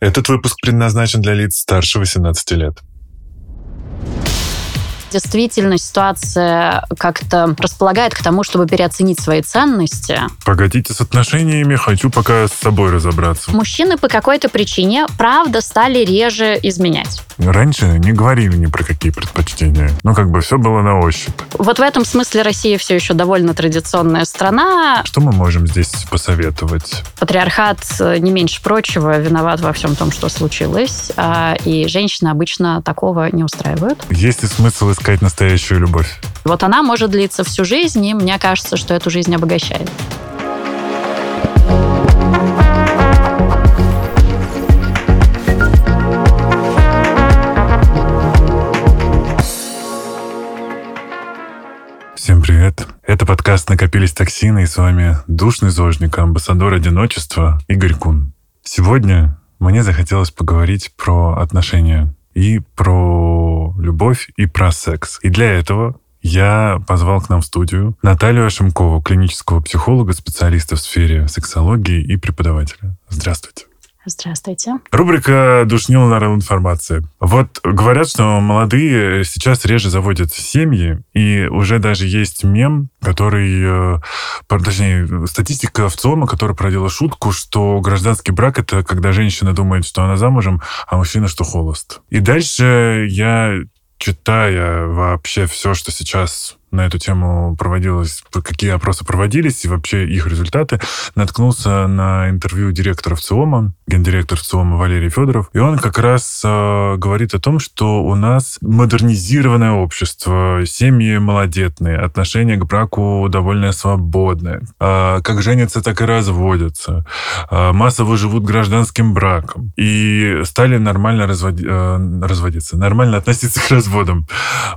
Этот выпуск предназначен для лиц старше 18 лет. Действительно, ситуация как-то располагает к тому, чтобы переоценить свои ценности. Погодите с отношениями, хочу пока с собой разобраться. Мужчины по какой-то причине, правда, стали реже изменять. Раньше не говорили ни про какие предпочтения. Ну, как бы все было на ощупь. Вот в этом смысле Россия все еще довольно традиционная страна. Что мы можем здесь посоветовать? Патриархат, э, не меньше прочего, виноват во всем том, что случилось. а, И женщины обычно такого не устраивают. Есть ли смысл искать настоящую любовь? Вот она может длиться всю жизнь, и мне кажется, что эту жизнь обогащает. Всем привет. Это подкаст «Накопились токсины» и с вами душный зожник, амбассадор одиночества Игорь Кун. Сегодня мне захотелось поговорить про отношения и про любовь и про секс. И для этого я позвал к нам в студию Наталью Ашимкову, клинического психолога, специалиста в сфере сексологии и преподавателя. Здравствуйте. Здравствуйте. Рубрика «Душнил нарыл информации». Вот говорят, что молодые сейчас реже заводят семьи, и уже даже есть мем, который, э, точнее, статистика в ЦОМа, которая проводила шутку, что гражданский брак — это когда женщина думает, что она замужем, а мужчина, что холост. И дальше я, читая вообще все, что сейчас на эту тему проводилось, какие опросы проводились и вообще их результаты, наткнулся на интервью директора ВЦИОМа, гендиректор ВЦИОМа Валерий Федоров, и он как раз э, говорит о том, что у нас модернизированное общество, семьи малодетные, отношение к браку довольно свободное, Э, как женятся, так и разводятся, Э, массово живут гражданским браком и стали нормально разводи- э, разводиться, нормально относиться к разводам.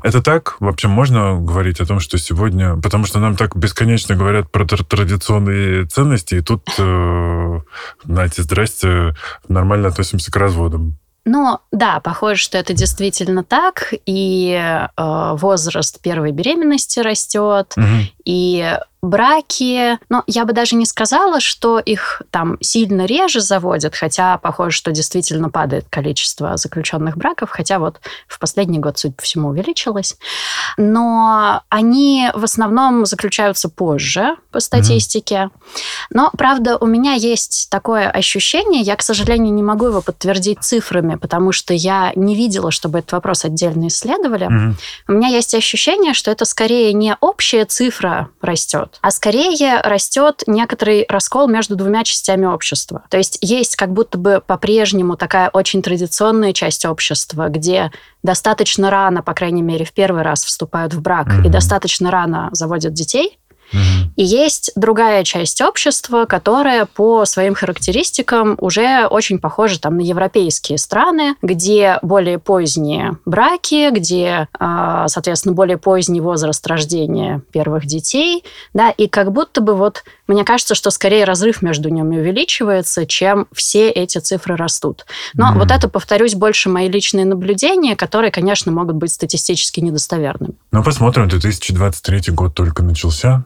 Это так? Вообще можно говорить о том, что сегодня... Потому что нам так бесконечно говорят про тр- традиционные ценности, и тут, э, знаете, здрасте, нормально относимся к разводам. Ну, да, похоже, что это действительно так. И э, возраст первой беременности растет, Мгм. и браки, ну, я бы даже не сказала, что их там сильно реже заводят, хотя похоже, что действительно падает количество заключенных браков, хотя вот в последний год, судя по всему, увеличилось. Но они в основном заключаются позже по статистике. Но, правда, у меня есть такое ощущение, я, к сожалению, не могу его подтвердить цифрами, потому что я не видела, чтобы этот вопрос отдельно исследовали. Мгм. У меня есть ощущение, что это скорее не общая цифра растет, а скорее растет некоторый раскол между двумя частями общества. То есть есть как будто бы по-прежнему такая очень традиционная часть общества, где достаточно рано, по крайней мере, в первый раз вступают в брак и Мгм. достаточно рано заводят детей. И есть другая часть общества, которая по своим характеристикам уже очень похожа там, на европейские страны, где более поздние браки, где, а, соответственно, более поздний возраст рождения первых детей. Да, и как будто бы вот мне кажется, что скорее разрыв между ними увеличивается, чем все эти цифры растут. Но Мгм. вот это, повторюсь, больше мои личные наблюдения, которые, конечно, могут быть статистически недостоверными. Ну, посмотрим, 2023 год только начался.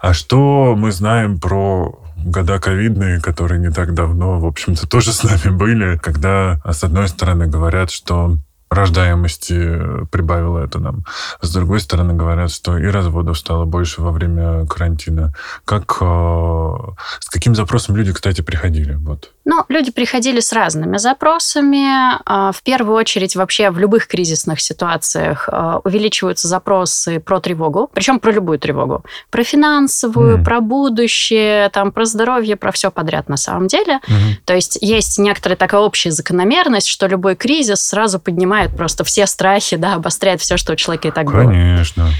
А что мы знаем про года ковидные, которые не так давно, в общем-то, тоже с нами были, когда, с одной стороны, говорят, что рождаемости э, прибавило это нам. С другой стороны, говорят, что и разводов стало больше во время карантина. Как, э, с каким запросом люди, кстати, приходили? Вот. Ну, люди приходили с разными запросами. А, В первую очередь, вообще в любых кризисных ситуациях а, увеличиваются запросы про тревогу, причем про любую тревогу. Про финансовую, Мгм. про будущее, там, про здоровье, про все подряд на самом деле. То есть есть некоторая такая общая закономерность, что любой кризис сразу поднимает просто все страхи, да, обостряет все, что у человека и так было. Конечно.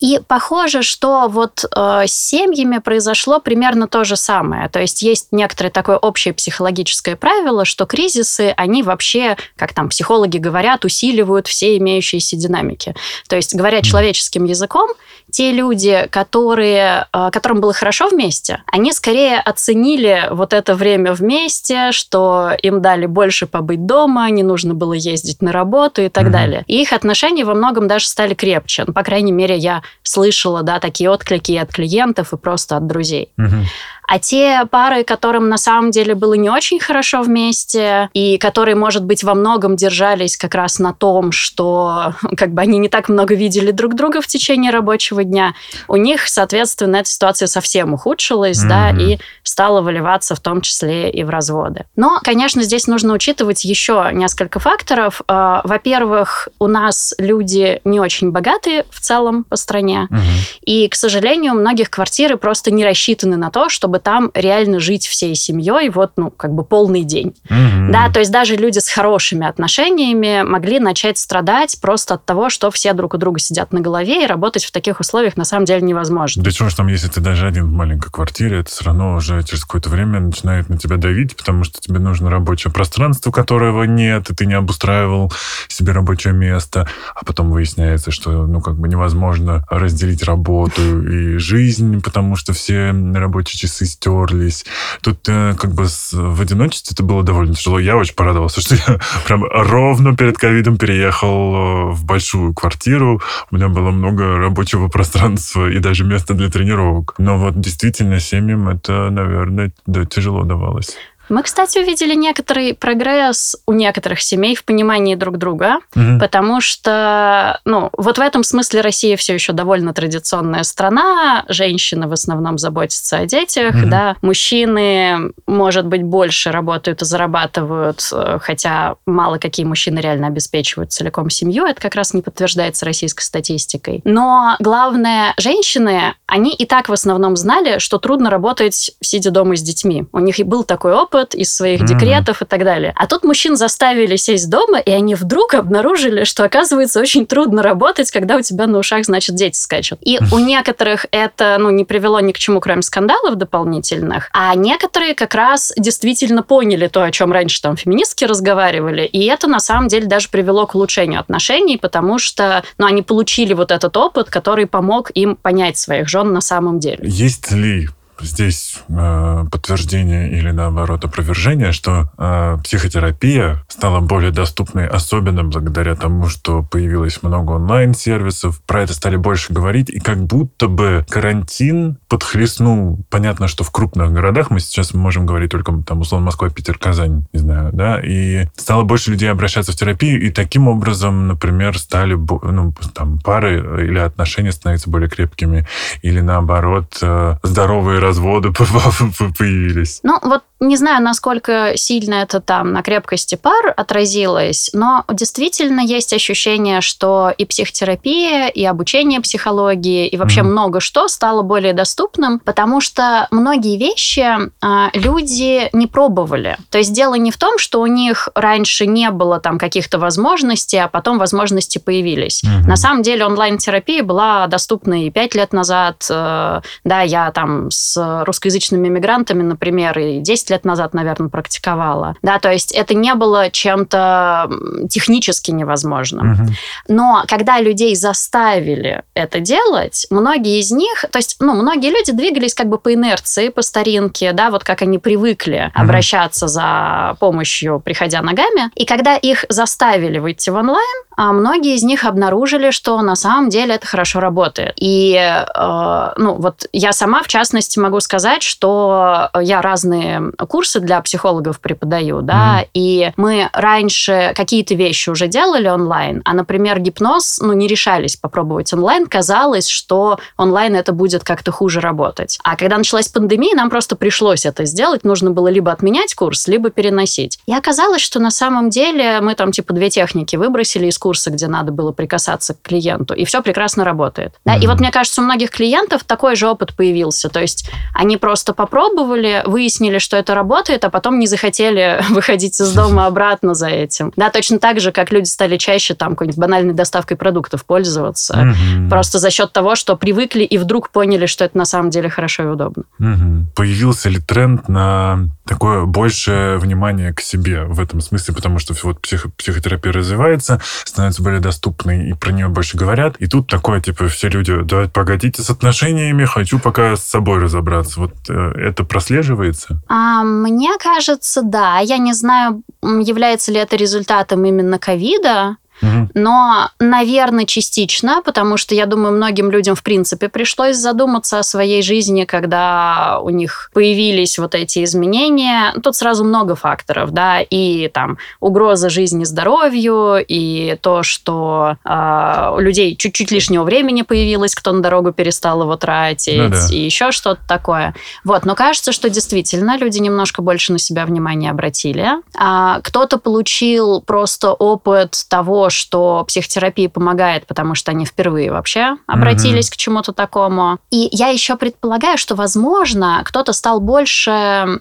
И похоже, что вот э, с семьями произошло примерно то же самое. То есть есть некоторое такое общее психологическое правило, что кризисы, они вообще, как там психологи говорят, усиливают все имеющиеся динамики. То есть, говоря человеческим языком, те люди, которые, э, которым было хорошо вместе, они скорее оценили вот это время вместе, что им дали больше побыть дома, не нужно было ездить на работу и так Мгм. далее. И их отношения во многом даже стали крепче. Ну, по крайней мере, я слышала, да, такие отклики и от клиентов, и просто от друзей. Угу. А те пары, которым на самом деле было не очень хорошо вместе, и которые, может быть, во многом держались как раз на том, что как бы они не так много видели друг друга в течение рабочего дня, у них, соответственно, эта ситуация совсем ухудшилась, mm-hmm. да, и стала выливаться в том числе и в разводы. Но, конечно, здесь нужно учитывать еще несколько факторов. А, во-первых, у нас люди не очень богатые в целом по стране, mm-hmm. и, к сожалению, у многих квартиры просто не рассчитаны на то, чтобы там реально жить всей семьей, вот, ну, как бы полный день. Mm-hmm. Да, то есть даже люди с хорошими отношениями могли начать страдать просто от того, что все друг у друга сидят на голове, и работать в таких условиях на самом деле невозможно. Да чего ж там, если ты даже один в маленькой квартире, это все равно уже через какое-то время начинает на тебя давить, потому что тебе нужно рабочее пространство, которого нет, и ты не обустраивал себе рабочее место, а потом выясняется, что, ну, как бы невозможно разделить работу и жизнь, потому что все рабочие часы стерлись. Тут э, как бы с, в одиночестве это было довольно тяжело. Я очень порадовался, что я прям ровно перед ковидом переехал э, в большую квартиру. У меня было много рабочего пространства и даже места для тренировок. Но вот действительно семьям это, наверное, да, тяжело давалось. Мы, кстати, увидели некоторый прогресс у некоторых семей в понимании друг друга, угу. потому что, ну, вот в этом смысле Россия все еще довольно традиционная страна. Женщины в основном заботятся о детях, угу. да. Мужчины, может быть, больше работают и зарабатывают, э, хотя мало какие мужчины реально обеспечивают целиком семью. Это как раз не подтверждается российской статистикой. Но главное, женщины, они и так в основном знали, что трудно работать, сидя дома с детьми. У них и был такой опыт, опыт из своих mm-hmm. декретов и так далее. А тут мужчин заставили сесть дома, и они вдруг обнаружили, что, оказывается, очень трудно работать, когда у тебя на ушах, значит, дети скачут. И у некоторых это, ну, не привело ни к чему, кроме скандалов дополнительных, а некоторые как раз действительно поняли то, о чем раньше там феминистки разговаривали, и это на самом деле даже привело к улучшению отношений, потому что, ну, они получили вот этот опыт, который помог им понять своих жен на самом деле. Есть ли здесь э, подтверждение или наоборот опровержение, что э, психотерапия стала более доступной, особенно благодаря тому, что появилось много онлайн-сервисов, про это стали больше говорить, и как будто бы карантин подхлестнул, понятно, что в крупных городах, мы сейчас можем говорить только там условно Москва, Питер, Казань, не знаю, да, и стало больше людей обращаться в терапию, и таким образом, например, стали ну, там пары или отношения становятся более крепкими, или наоборот э, здоровые разводы появились. Ну, вот не знаю, насколько сильно это там на крепкости пар отразилось, но действительно есть ощущение, что и психотерапия, и обучение психологии, и вообще mm-hmm. много что стало более доступным, потому что многие вещи а, люди не пробовали. То есть дело не в том, что у них раньше не было там каких-то возможностей, а потом возможности появились. Mm-hmm. На самом деле онлайн-терапия была доступна и пять лет назад. Э, да, я там с русскоязычными мигрантами, например, и 10 лет назад, наверное, практиковала. Да, то есть это не было чем-то технически невозможным. Угу. Но когда людей заставили это делать, многие из них, то есть, ну, многие люди двигались как бы по инерции, по старинке, да, вот как они привыкли угу. обращаться за помощью, приходя ногами. И когда их заставили выйти в онлайн, а многие из них обнаружили, что на самом деле это хорошо работает. И, э, ну, вот я сама, в частности, могу сказать, что я разные курсы для психологов преподаю, да, mm-hmm. и мы раньше какие-то вещи уже делали онлайн, а, например, гипноз, ну, не решались попробовать онлайн, казалось, что онлайн это будет как-то хуже работать. А когда началась пандемия, нам просто пришлось это сделать, нужно было либо отменять курс, либо переносить. И оказалось, что на самом деле мы там типа две техники выбросили из курса, где надо было прикасаться к клиенту, и все прекрасно работает. Да? Mm-hmm. И вот мне кажется, у многих клиентов такой же опыт появился, то есть они просто попробовали, выяснили, что это работает, а потом не захотели выходить из дома обратно за этим. Да, точно так же, как люди стали чаще там какой-нибудь банальной доставкой продуктов пользоваться, mm-hmm. просто за счет того, что привыкли и вдруг поняли, что это на самом деле хорошо и удобно. Mm-hmm. Появился ли тренд на такое большее внимание к себе в этом смысле, потому что вот психо- психотерапия развивается, становится более доступной, и про нее больше говорят. И тут такое, типа, все люди, да, погодите с отношениями, хочу пока с собой разобраться. Вот э, это прослеживается? А, мне кажется, да. Я не знаю, является ли это результатом именно ковида, Угу. Но, наверное, частично, потому что, я думаю, многим людям, в принципе, пришлось задуматься о своей жизни, когда у них появились вот эти изменения. Тут сразу много факторов, да, и там угроза жизни, здоровью, и то, что э, у людей чуть-чуть лишнего времени появилось, кто на дорогу перестал его тратить, ну, да. и еще что-то такое. Вот, но кажется, что действительно люди немножко больше на себя внимание обратили. А кто-то получил просто опыт того, что психотерапия помогает, потому что они впервые вообще обратились mm-hmm. к чему-то такому. И я еще предполагаю, что, возможно, кто-то стал больше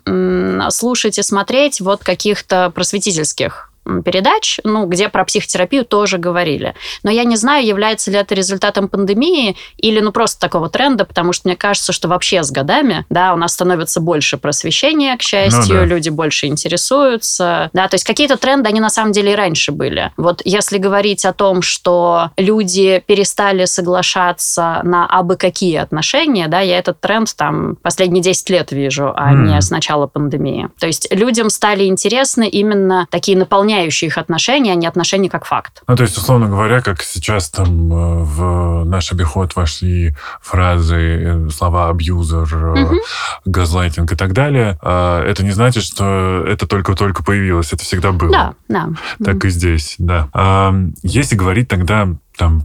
слушать и смотреть вот каких-то просветительских передач, ну, где про психотерапию тоже говорили. Но я не знаю, является ли это результатом пандемии или, ну, просто такого тренда, потому что мне кажется, что вообще с годами, да, у нас становится больше просвещения, к счастью, ну, да. люди больше интересуются, да, то есть какие-то тренды, они на самом деле и раньше были. Вот если говорить о том, что люди перестали соглашаться на абы какие отношения, да, я этот тренд там последние 10 лет вижу, а mm. не с начала пандемии. То есть людям стали интересны именно такие наполняющие меняющие их отношения, а не отношения как факт. Ну, то есть, условно говоря, как сейчас там э, в наш обиход вошли фразы, э, слова абьюзер, угу. газлайтинг и так далее, а это не значит, что это только-только появилось, это всегда было. Да, да. Так угу. и здесь, да. Если говорить тогда там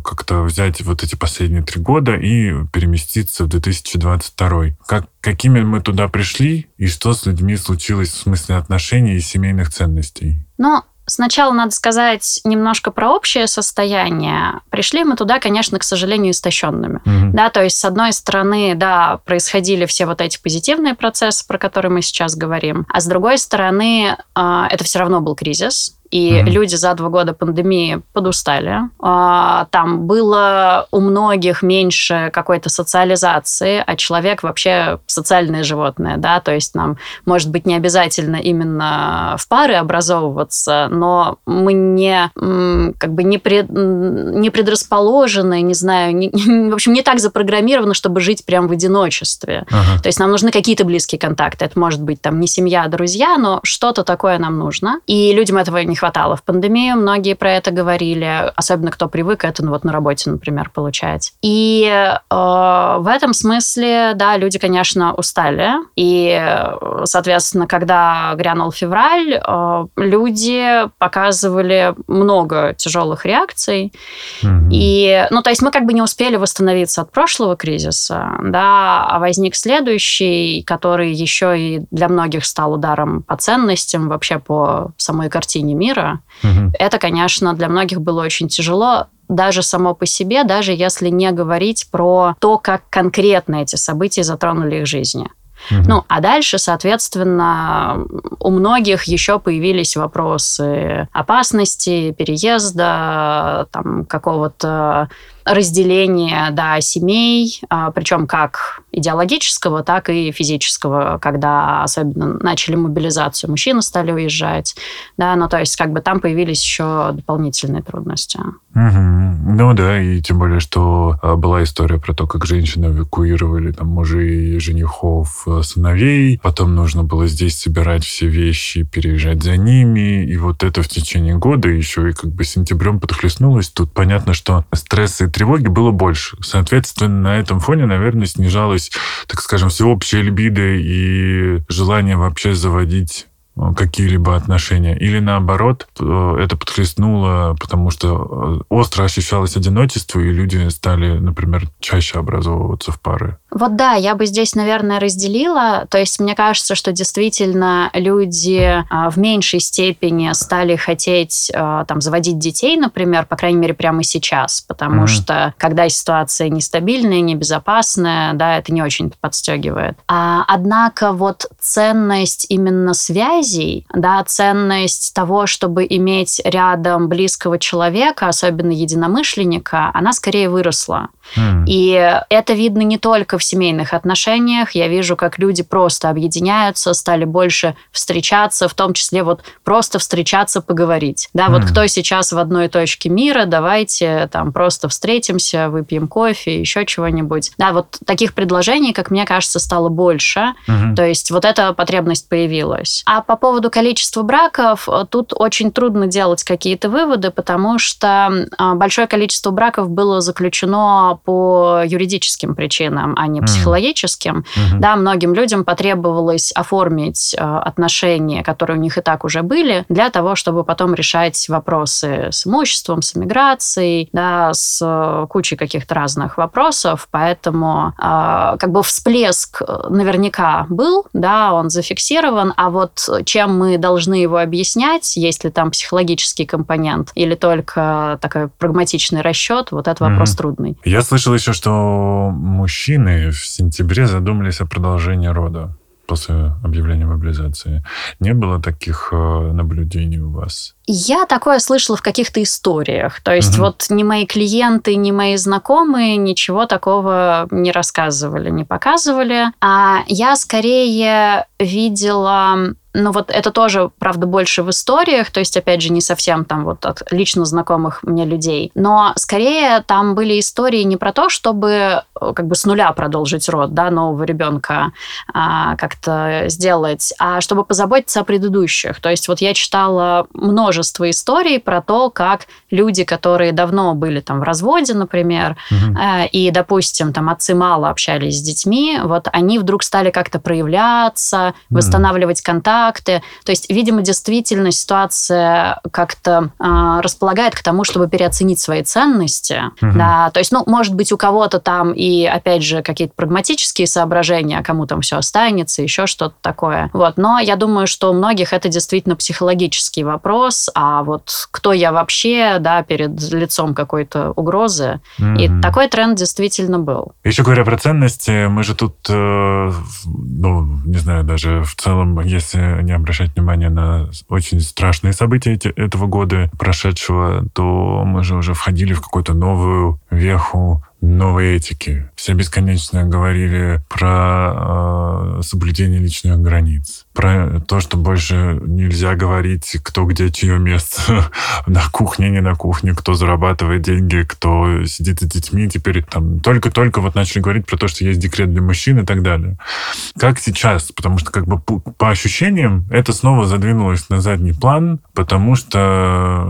как-то взять вот эти последние три года и переместиться в 2022. Как, какими мы туда пришли и что с людьми случилось в смысле отношений и семейных ценностей? Ну, Сначала надо сказать немножко про общее состояние. Пришли мы туда, конечно, к сожалению, истощенными. Mm-hmm. Да, то есть, с одной стороны, да, происходили все вот эти позитивные процессы, про которые мы сейчас говорим, а с другой стороны, а, это все равно был кризис. И mm-hmm. люди за два года пандемии подустали. А, там было у многих меньше какой-то социализации, а человек вообще социальное животное, да, то есть нам, может быть, не обязательно именно в пары образовываться, но мы не, как бы не, пред, не предрасположены, не знаю, не, в общем, не так запрограммированы, чтобы жить прям в одиночестве. Uh-huh. То есть нам нужны какие-то близкие контакты. Это может быть там не семья, а друзья, но что-то такое нам нужно. И людям этого не хватало в пандемию, многие про это говорили, особенно кто привык это ну, вот на работе, например, получать. И э, в этом смысле, да, люди, конечно, устали. И, соответственно, когда грянул февраль, э, люди показывали много тяжелых реакций. Mm-hmm. И, ну, то есть мы как бы не успели восстановиться от прошлого кризиса, да, а возник следующий, который еще и для многих стал ударом по ценностям, вообще по самой картине мира мира. Угу. Это, конечно, для многих было очень тяжело, даже само по себе, даже если не говорить про то, как конкретно эти события затронули их жизни. Угу. Ну, а дальше, соответственно, у многих еще появились вопросы опасности, переезда, там, какого-то разделения да, семей, а, причем как идеологического, так и физического, когда особенно начали мобилизацию, мужчины стали уезжать, да, ну то есть как бы там появились еще дополнительные трудности. Угу. Ну да, и тем более, что а, была история про то, как женщины эвакуировали там мужей, женихов, а, сыновей, потом нужно было здесь собирать все вещи, переезжать за ними, и вот это в течение года еще и как бы сентябрем подхлестнулось. Тут понятно, что стресс и тревоги было больше. Соответственно, на этом фоне, наверное, снижалось, так скажем, всеобщее либидо и желание вообще заводить Э, какие-либо отношения. Или наоборот, э, это подхлестнуло, потому что э, остро ощущалось одиночество, и люди стали, например, чаще образовываться в пары. Вот да, я бы здесь, наверное, разделила. То есть мне кажется, что действительно люди в меньшей степени стали хотеть там заводить детей, например, по крайней мере, прямо сейчас, потому mm-hmm. что когда ситуация нестабильная, небезопасная, да, это не очень подстегивает. А, однако вот ценность именно связей, да, ценность того, чтобы иметь рядом близкого человека, особенно единомышленника, она скорее выросла. Mm. И это видно не только только в семейных отношениях. Я вижу, как люди просто объединяются, стали больше встречаться, в том числе вот просто встречаться, поговорить. Да, mm. вот кто сейчас в одной точке мира, давайте там просто встретимся, выпьем кофе, еще чего-нибудь. Да, вот таких предложений, как мне кажется, стало больше. Mm-hmm. То есть вот эта потребность появилась. А по поводу количества браков, тут очень трудно делать какие-то выводы, потому что а, большое количество браков было заключено по юридическим причинам, а не психологическим. Mm-hmm. Да, многим людям потребовалось оформить а, отношения, которые у них и так уже были, для того, чтобы потом решать вопросы с имуществом, с иммиграцией, да, с э, кучей каких-то разных вопросов. Поэтому а, как бы всплеск э, наверняка был, да, он зафиксирован, а вот чем мы должны его объяснять, есть ли там психологический компонент или только такой прагматичный расчет, вот этот вопрос mm-hmm. трудный. Я слышал еще, что мужчины в сентябре задумались о продолжении рода после объявления мобилизации. Не было таких э, наблюдений у вас? Я такое слышала в каких-то историях. То есть угу. вот ни мои клиенты, ни мои знакомые ничего такого не рассказывали, не показывали. А я скорее видела ну вот это тоже, правда, больше в историях, то есть, опять же, не совсем там вот от лично знакомых мне людей. Но скорее там были истории не про то, чтобы э, как бы с нуля продолжить род, да, нового ребенка а, как-то сделать, а чтобы позаботиться о предыдущих. То есть вот я читала множество историй про то, как люди, которые давно были там в разводе, например, угу. э, и, допустим, там отцы мало общались с детьми, вот они вдруг стали как-то проявляться, восстанавливать контакт, контакты. То есть, видимо, действительно ситуация как-то э, располагает к тому, чтобы переоценить свои ценности. Угу. Да, то есть, ну, может быть, у кого-то там и, опять же, какие-то прагматические соображения, а кому там все останется, еще что-то такое. Вот. Но я думаю, что у многих это действительно психологический вопрос, а вот кто я вообще, да, перед лицом какой-то угрозы. Угу. И такой тренд действительно был. Еще говоря про ценности, мы же тут, э, ну, не знаю, даже в целом, если не обращать внимания на очень страшные события этого года прошедшего, то мы же уже входили в какую-то новую веху новой этики. Все бесконечно говорили про э, соблюдение личных границ, про то, что больше нельзя говорить, кто где чье место на кухне, не на кухне, кто зарабатывает деньги, кто сидит с детьми. Теперь там только-только вот начали говорить про то, что есть декрет для мужчин и так далее. Как сейчас? Потому что как бы по, ощущениям это снова задвинулось на задний план, потому что,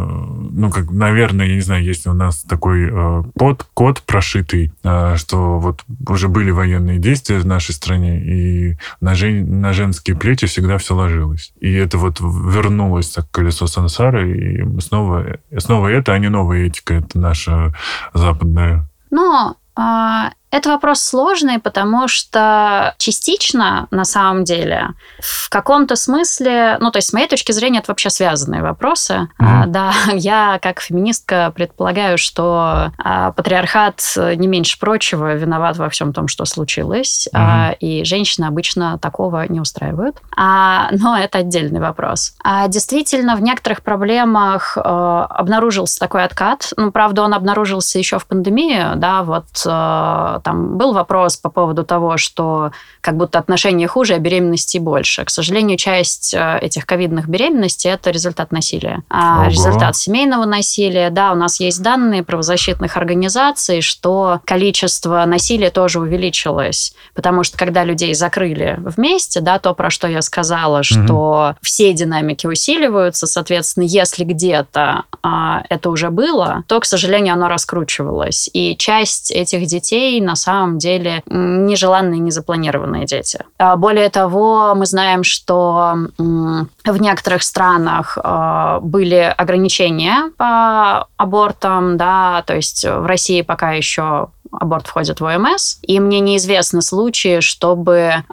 ну, как, наверное, я не знаю, если у нас такой э, под, код прошит решитый, а, что вот уже были военные действия в нашей стране, и на, жен, на женские плечи всегда все ложилось. И это вот вернулось так колесо сансары, и снова, снова это, а не новая этика, это наша западная. Но а, это вопрос сложный, потому что частично, на самом деле, в каком-то смысле, ну, то есть, с моей точки зрения, это вообще связанные вопросы. Mm-hmm. А, да, я, как феминистка, предполагаю, что а, патриархат, не меньше прочего, виноват во всем том, что случилось, mm-hmm. а, и женщины обычно такого не устраивают. А, но это отдельный вопрос. А, действительно, в некоторых проблемах а, обнаружился такой откат. Ну, правда, он обнаружился еще в пандемию, да, вот а, там был вопрос по поводу того, что как будто отношения хуже, а беременности больше. К сожалению, часть э, этих ковидных беременностей – это результат насилия. А Ого. результат семейного насилия. Да, у нас есть данные правозащитных организаций, что количество насилия тоже увеличилось. Потому что когда людей закрыли вместе, да, то, про что я сказала, что угу. все динамики усиливаются, соответственно, если где-то а, это уже было, то, к сожалению, оно раскручивалось. И часть этих детей на самом деле нежеланные, незапланированные дети. А, более того, мы знаем, что в некоторых странах а, были ограничения по абортам, да, то есть в России пока еще аборт входит в ОМС, и мне неизвестны случаи, чтобы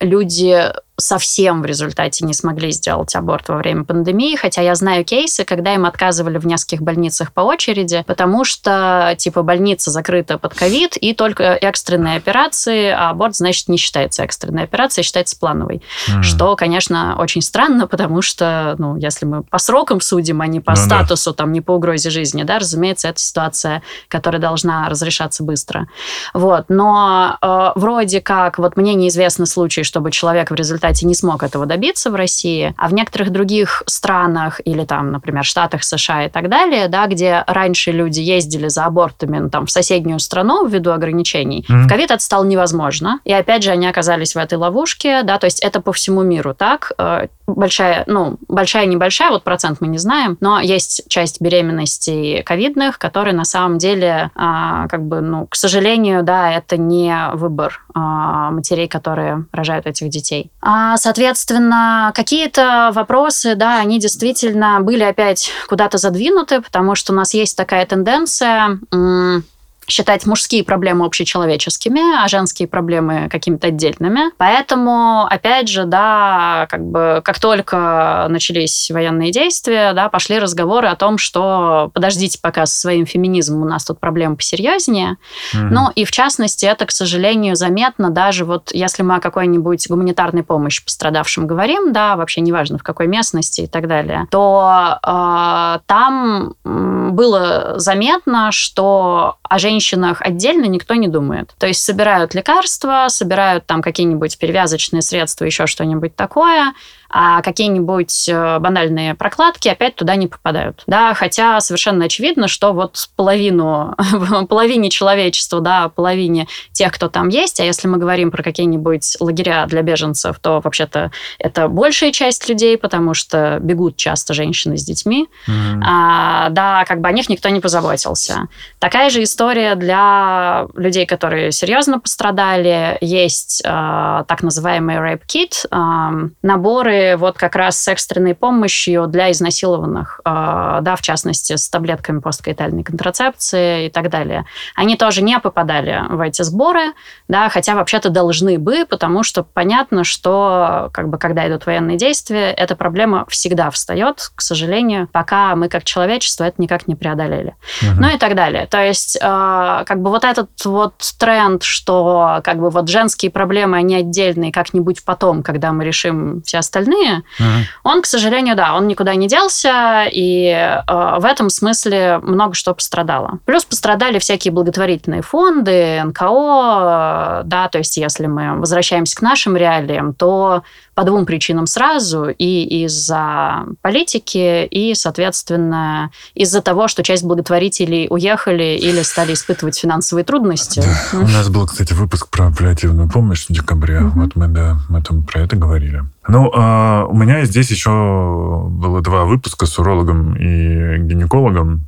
люди совсем в результате не смогли сделать аборт во время пандемии, хотя я знаю кейсы, когда им отказывали в нескольких больницах по очереди, потому что, типа, больница закрыта под ковид, и только экстренные операции, а аборт, значит, не считается экстренной операцией, считается плановой. Mm. Что, конечно, очень странно, потому что, ну, если мы по срокам судим, а не по ну, статусу, да. там, не по угрозе жизни, да, разумеется, это ситуация, которая должна разрешаться быстро. Вот. Но э, вроде как, вот мне неизвестны случаи, чтобы человек в результате не смог этого добиться в России, а в некоторых других странах или там, например, Штатах США и так далее, да, где раньше люди ездили за абортами ну, там, в соседнюю страну ввиду ограничений, mm-hmm. в ковид это стало невозможно. И опять же, они оказались в этой ловушке, да, то есть это по всему миру так. Э, большая, ну, большая, небольшая, вот процент мы не знаем, но есть часть беременностей ковидных, которые на самом деле, а, как бы, ну, к сожалению, да, это не выбор а, матерей, которые рожают этих детей. А, соответственно, какие-то вопросы, да, они действительно были опять куда-то задвинуты, потому что у нас есть такая тенденция считать мужские проблемы общечеловеческими, а женские проблемы какими-то отдельными. Поэтому, опять же, да, как бы как только начались военные действия, да, пошли разговоры о том, что подождите пока со своим феминизмом, у нас тут проблемы посерьезнее. Mm-hmm. Ну и в частности, это, к сожалению, заметно даже вот если мы о какой-нибудь гуманитарной помощи пострадавшим говорим, да, вообще неважно в какой местности и так далее, то э, там было заметно, что о женщинах отдельно никто не думает. То есть собирают лекарства, собирают там какие-nибудь перевязочные средства, еще что-нибудь такое, а какие-нибудь э, банальные прокладки опять туда не попадают. Да, хотя совершенно очевидно, что вот половину, половине человечества, да, половине тех, кто там есть, а если мы говорим про какие-нибудь лагеря для беженцев, то вообще-то это большая часть людей, потому что бегут часто женщины с детьми. Mm-hmm. А, да, как бы о них никто не позаботился. Такая же история для людей, которые серьезно пострадали. Есть э, так называемый rape kit, э, наборы вот как раз с экстренной помощью для изнасилованных, а, да, в частности, с таблетками посткоитальной контрацепции и так далее. Они тоже не попадали в эти сборы, да, хотя вообще-то должны бы, потому что понятно, что как бы когда идут военные действия, эта проблема всегда встает, к сожалению, пока мы как человечество это никак не преодолели. Угу. Ну и так далее. То есть а, как бы вот этот вот тренд, что как бы вот женские проблемы, они отдельные, как-нибудь потом, когда мы решим все остальные остальные, uh-huh. он, к сожалению, да, он никуда не делся, и э, в этом смысле много что пострадало. Плюс пострадали всякие благотворительные фонды, НКО, э, да, то есть если мы возвращаемся к нашим реалиям, то по двум причинам сразу, и из-за политики, и, соответственно, из-за того, что часть благотворителей уехали или стали испытывать финансовые трудности. Да. У нас был, кстати, выпуск про паллиативную помощь в декабре. Вот мы, да, мы там про это говорили. Ну, а у меня здесь еще было два выпуска с урологом и гинекологом.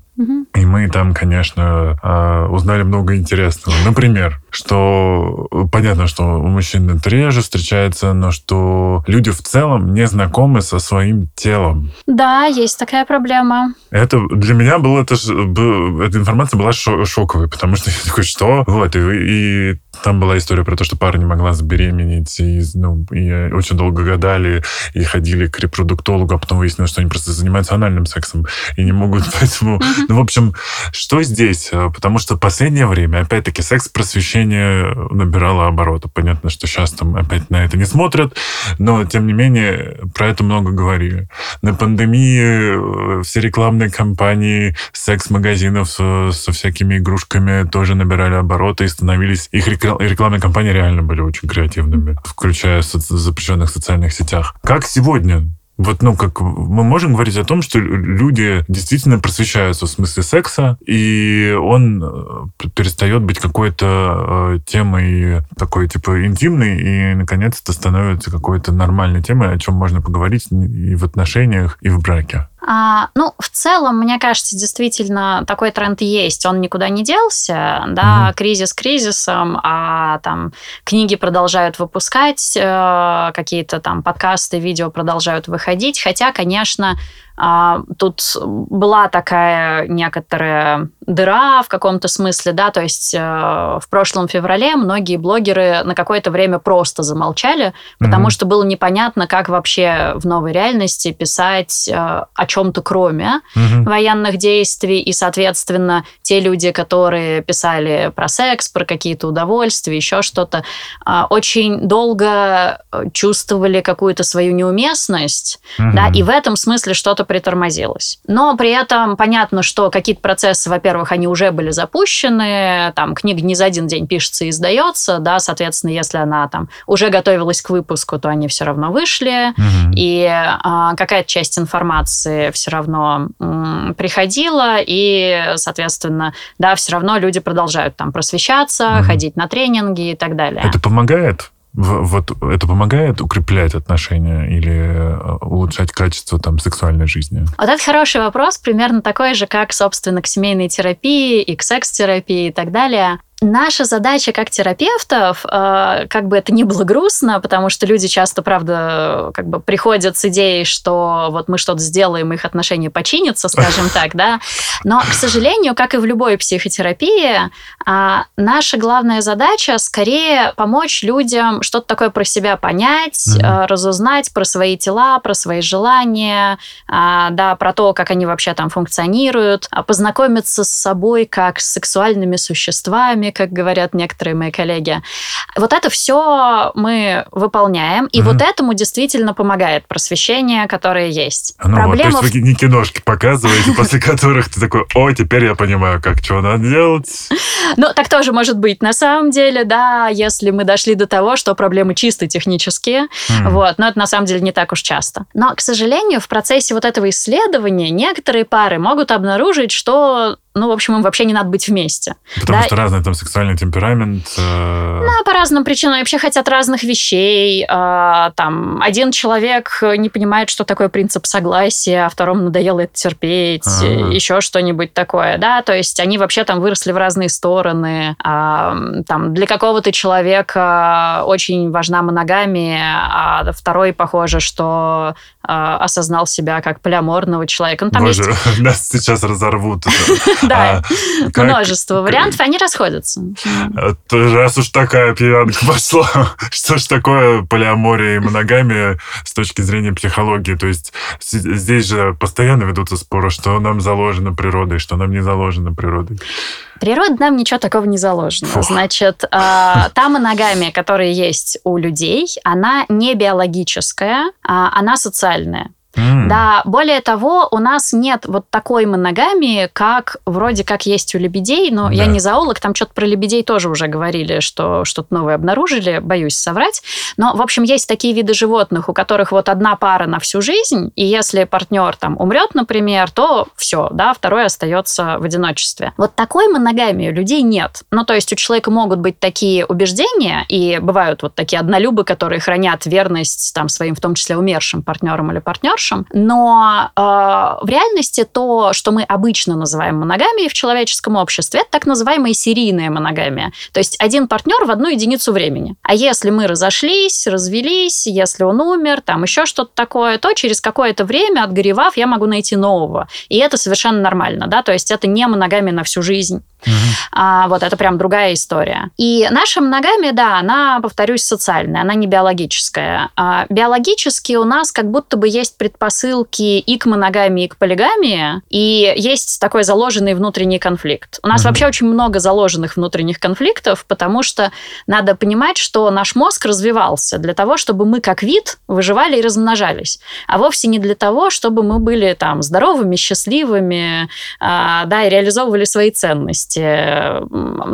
И мы там, конечно, а, узнали много интересного. Например, что понятно, что у мужчин это реже встречается, но что люди в целом не знакомы со своим телом. Да, есть такая проблема. Это для меня было это, эта информация была шоковой, потому что я такой, что? Вот, и, и там была история про то, что пара не могла забеременеть, и, ну, и очень долго гадали, и ходили к репродуктологу, а потом выяснилось, что они просто занимаются анальным сексом и не могут, поэтому... Ну, в общем, что здесь? Потому что в последнее время, опять-таки, секс-просвещение набирало обороты. Понятно, что сейчас там опять на это не смотрят, но, тем не менее, про это много говорили. На пандемии э, все рекламные кампании секс-магазинов со, со всякими игрушками тоже набирали обороты и становились... Их рекламные кампании реально были очень креативными, включая в запрещенных социальных сетях. Как сегодня вот, ну, как мы можем говорить о том, что люди действительно просвещаются в смысле секса, и он э, перестает быть какой-то э, темой такой, типа, интимной, и, наконец-то, становится какой-то нормальной темой, о чем можно поговорить и в отношениях, и в браке. А, ну, в целом, мне кажется, действительно такой тренд есть. Он никуда не делся, да, угу. кризис кризисом, а там книги продолжают выпускать, э, какие-то там подкасты, видео продолжают выходить. Хотя, конечно, тут была такая некоторая дыра в каком-то смысле, да, то есть э, в прошлом феврале многие блогеры на какое-то время просто замолчали, потому mm-hmm. что было непонятно, как вообще в новой реальности писать э, о чем-то кроме mm-hmm. военных действий, и, соответственно, те люди, которые писали про секс, про какие-то удовольствия, еще что-то, э, очень долго чувствовали какую-то свою неуместность, mm-hmm. да, и в этом смысле что-то притормозилось. Но при этом понятно, что какие-то процессы, во-первых, они уже были запущены, там книга не за один день пишется и издается, да, соответственно, если она там уже готовилась к выпуску, то они все равно вышли, mm-hmm. и а, какая-то часть информации все равно м, приходила, и, соответственно, да, все равно люди продолжают там просвещаться, mm-hmm. ходить на тренинги и так далее. Это помогает? Вот это помогает укреплять отношения или э, улучшать качество там сексуальной жизни? Вот это хороший вопрос, примерно такой же, как, собственно, к семейной терапии и к секс-терапии и так далее. Наша задача как терапевтов, э, как бы это ни было грустно, потому что люди часто, правда, как бы приходят с идеей, что вот мы что-то сделаем, их отношения починятся, скажем так, да. Но, к сожалению, как и в любой психотерапии, а, наша главная задача скорее помочь людям что-то такое про себя понять, mm-hmm. разузнать про свои тела, про свои желания, а, да, про то, как они вообще там функционируют, познакомиться с собой как с сексуальными существами, как говорят некоторые мои коллеги. Вот это все мы выполняем, и mm вот этому действительно помогает просвещение, которое есть. Ну Проблема... вот, то есть вы не киношки показываете, после которых ты такой, ой, теперь я понимаю, как что надо делать. Ну, так тоже может быть. На самом деле, да, если мы дошли до того, что проблемы чисто технические, вот, но это на самом деле не так уж часто. Но, к сожалению, в процессе вот этого исследования некоторые пары могут обнаружить, что ну, в общем, им вообще не надо быть вместе. Потому да? что разный там сексуальный темперамент. Э... Да, по разным причинам. Вообще хотят разных вещей. Э, там, один человек не понимает, что такое принцип согласия, а второму надоело это терпеть, ага. еще что-нибудь такое, да. То есть они вообще там выросли в разные стороны. Э, там, для какого-то человека очень важна моногамия, а второй, похоже, что осознал себя как полиаморного человека. Ну, там Боже, есть... нас сейчас разорвут. Да, а множество вариантов, они расходятся. Раз уж такая пьянка пошла, что ж такое полиамория и моногамия с точки зрения психологии? То есть здесь же постоянно ведутся споры, что нам заложено природой, что нам не заложено природой. Природа нам ничего такого не заложено. Фух. Значит, э, та моногамия, которая есть у людей, она не биологическая, а она социальная. Mm. Да, более того, у нас нет вот такой моногамии, как вроде как есть у лебедей, но да. я не зоолог, там что-то про лебедей тоже уже говорили, что что-то новое обнаружили, боюсь соврать. Но, в общем, есть такие виды животных, у которых вот одна пара на всю жизнь, и если партнер там умрет, например, то все, да, второй остается в одиночестве. Вот такой моногамии у людей нет. Ну, то есть у человека могут быть такие убеждения, и бывают вот такие однолюбы, которые хранят верность там своим, в том числе умершим партнерам или партнершам, старшим, но э, в реальности то, что мы обычно называем моногамией в человеческом обществе, это так называемая серийная моногамия. То есть один партнер в одну единицу времени. А если мы разошлись, развелись, если он умер, там еще что-то такое, то через какое-то время, отгоревав, я могу найти нового. И это совершенно нормально, да, то есть это не моногамия на всю жизнь. Угу. А, вот это прям другая история. И наша моногамия, да, она, повторюсь, социальная, она не биологическая. А, биологически у нас как будто бы есть предпосылки и к моногамии, и к полигамии, и есть такой заложенный внутренний конфликт. У нас угу. вообще очень много заложенных внутренних конфликтов, потому что надо понимать, что наш мозг развивался для того, чтобы мы как вид выживали и размножались, а вовсе не для того, чтобы мы были там здоровыми, счастливыми, а, да, и реализовывали свои ценности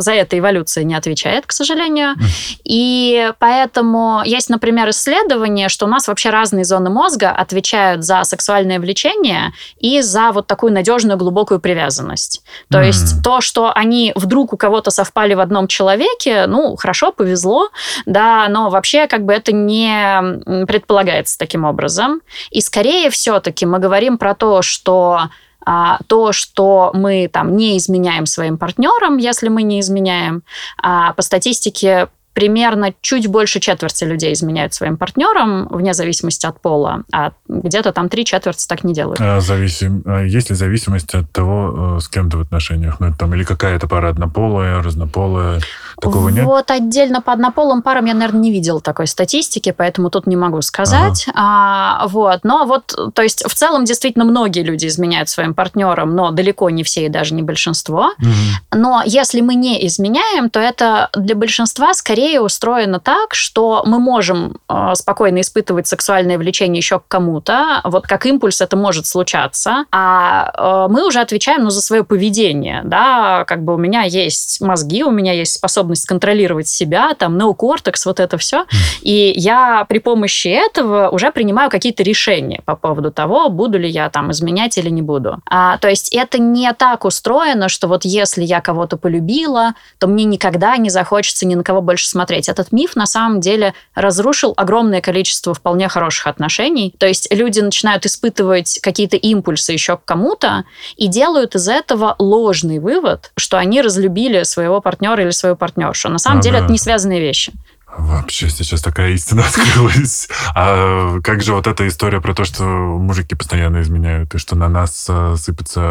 за это эволюция не отвечает, к сожалению. И поэтому есть, например, исследование, что у нас вообще разные зоны мозга отвечают за сексуальное влечение и за вот такую надежную глубокую привязанность. То mm. есть то, что они вдруг у кого-то совпали в одном человеке, ну, хорошо, повезло, да, но вообще как бы это не предполагается таким образом. И скорее все-таки мы говорим про то, что а, то, что мы там не изменяем своим партнерам, если мы не изменяем, а, по статистике примерно чуть больше четверти людей изменяют своим партнерам, вне зависимости от пола, а где-то там три четверти так не делают. А, зависим... а есть ли зависимость от того, э, с кем ты в отношениях? Ну, это там, или какая-то пара однополая, разнополая? Такого вот нет? Вот отдельно по однополым парам я, наверное, не видела такой статистики, поэтому тут не могу сказать. Ага. А, вот. Но вот, то есть, в целом, действительно, многие люди изменяют своим партнерам, но далеко не все и даже не большинство. Угу. Но если мы не изменяем, то это для большинства скорее устроено так, что мы можем э, спокойно испытывать сексуальное влечение еще к кому-то, вот как импульс это может случаться, а э, мы уже отвечаем ну, за свое поведение, да, как бы у меня есть мозги, у меня есть способность контролировать себя, там, неокортекс, вот это все, и я при помощи этого уже принимаю какие-то решения по поводу того, буду ли я там изменять или не буду. А, то есть это не так устроено, что вот если я кого-то полюбила, то мне никогда не захочется ни на кого больше смотреть. Этот миф на самом деле разрушил огромное количество вполне хороших отношений. То есть люди начинают испытывать какие-то импульсы еще к кому-то и делают из этого ложный вывод, что они разлюбили своего партнера или свою партнершу. На самом Ага. деле это не связанные вещи. Вообще сейчас такая истина открылась. А как же вот эта история про то, что мужики постоянно изменяют, и что на нас э, сыпятся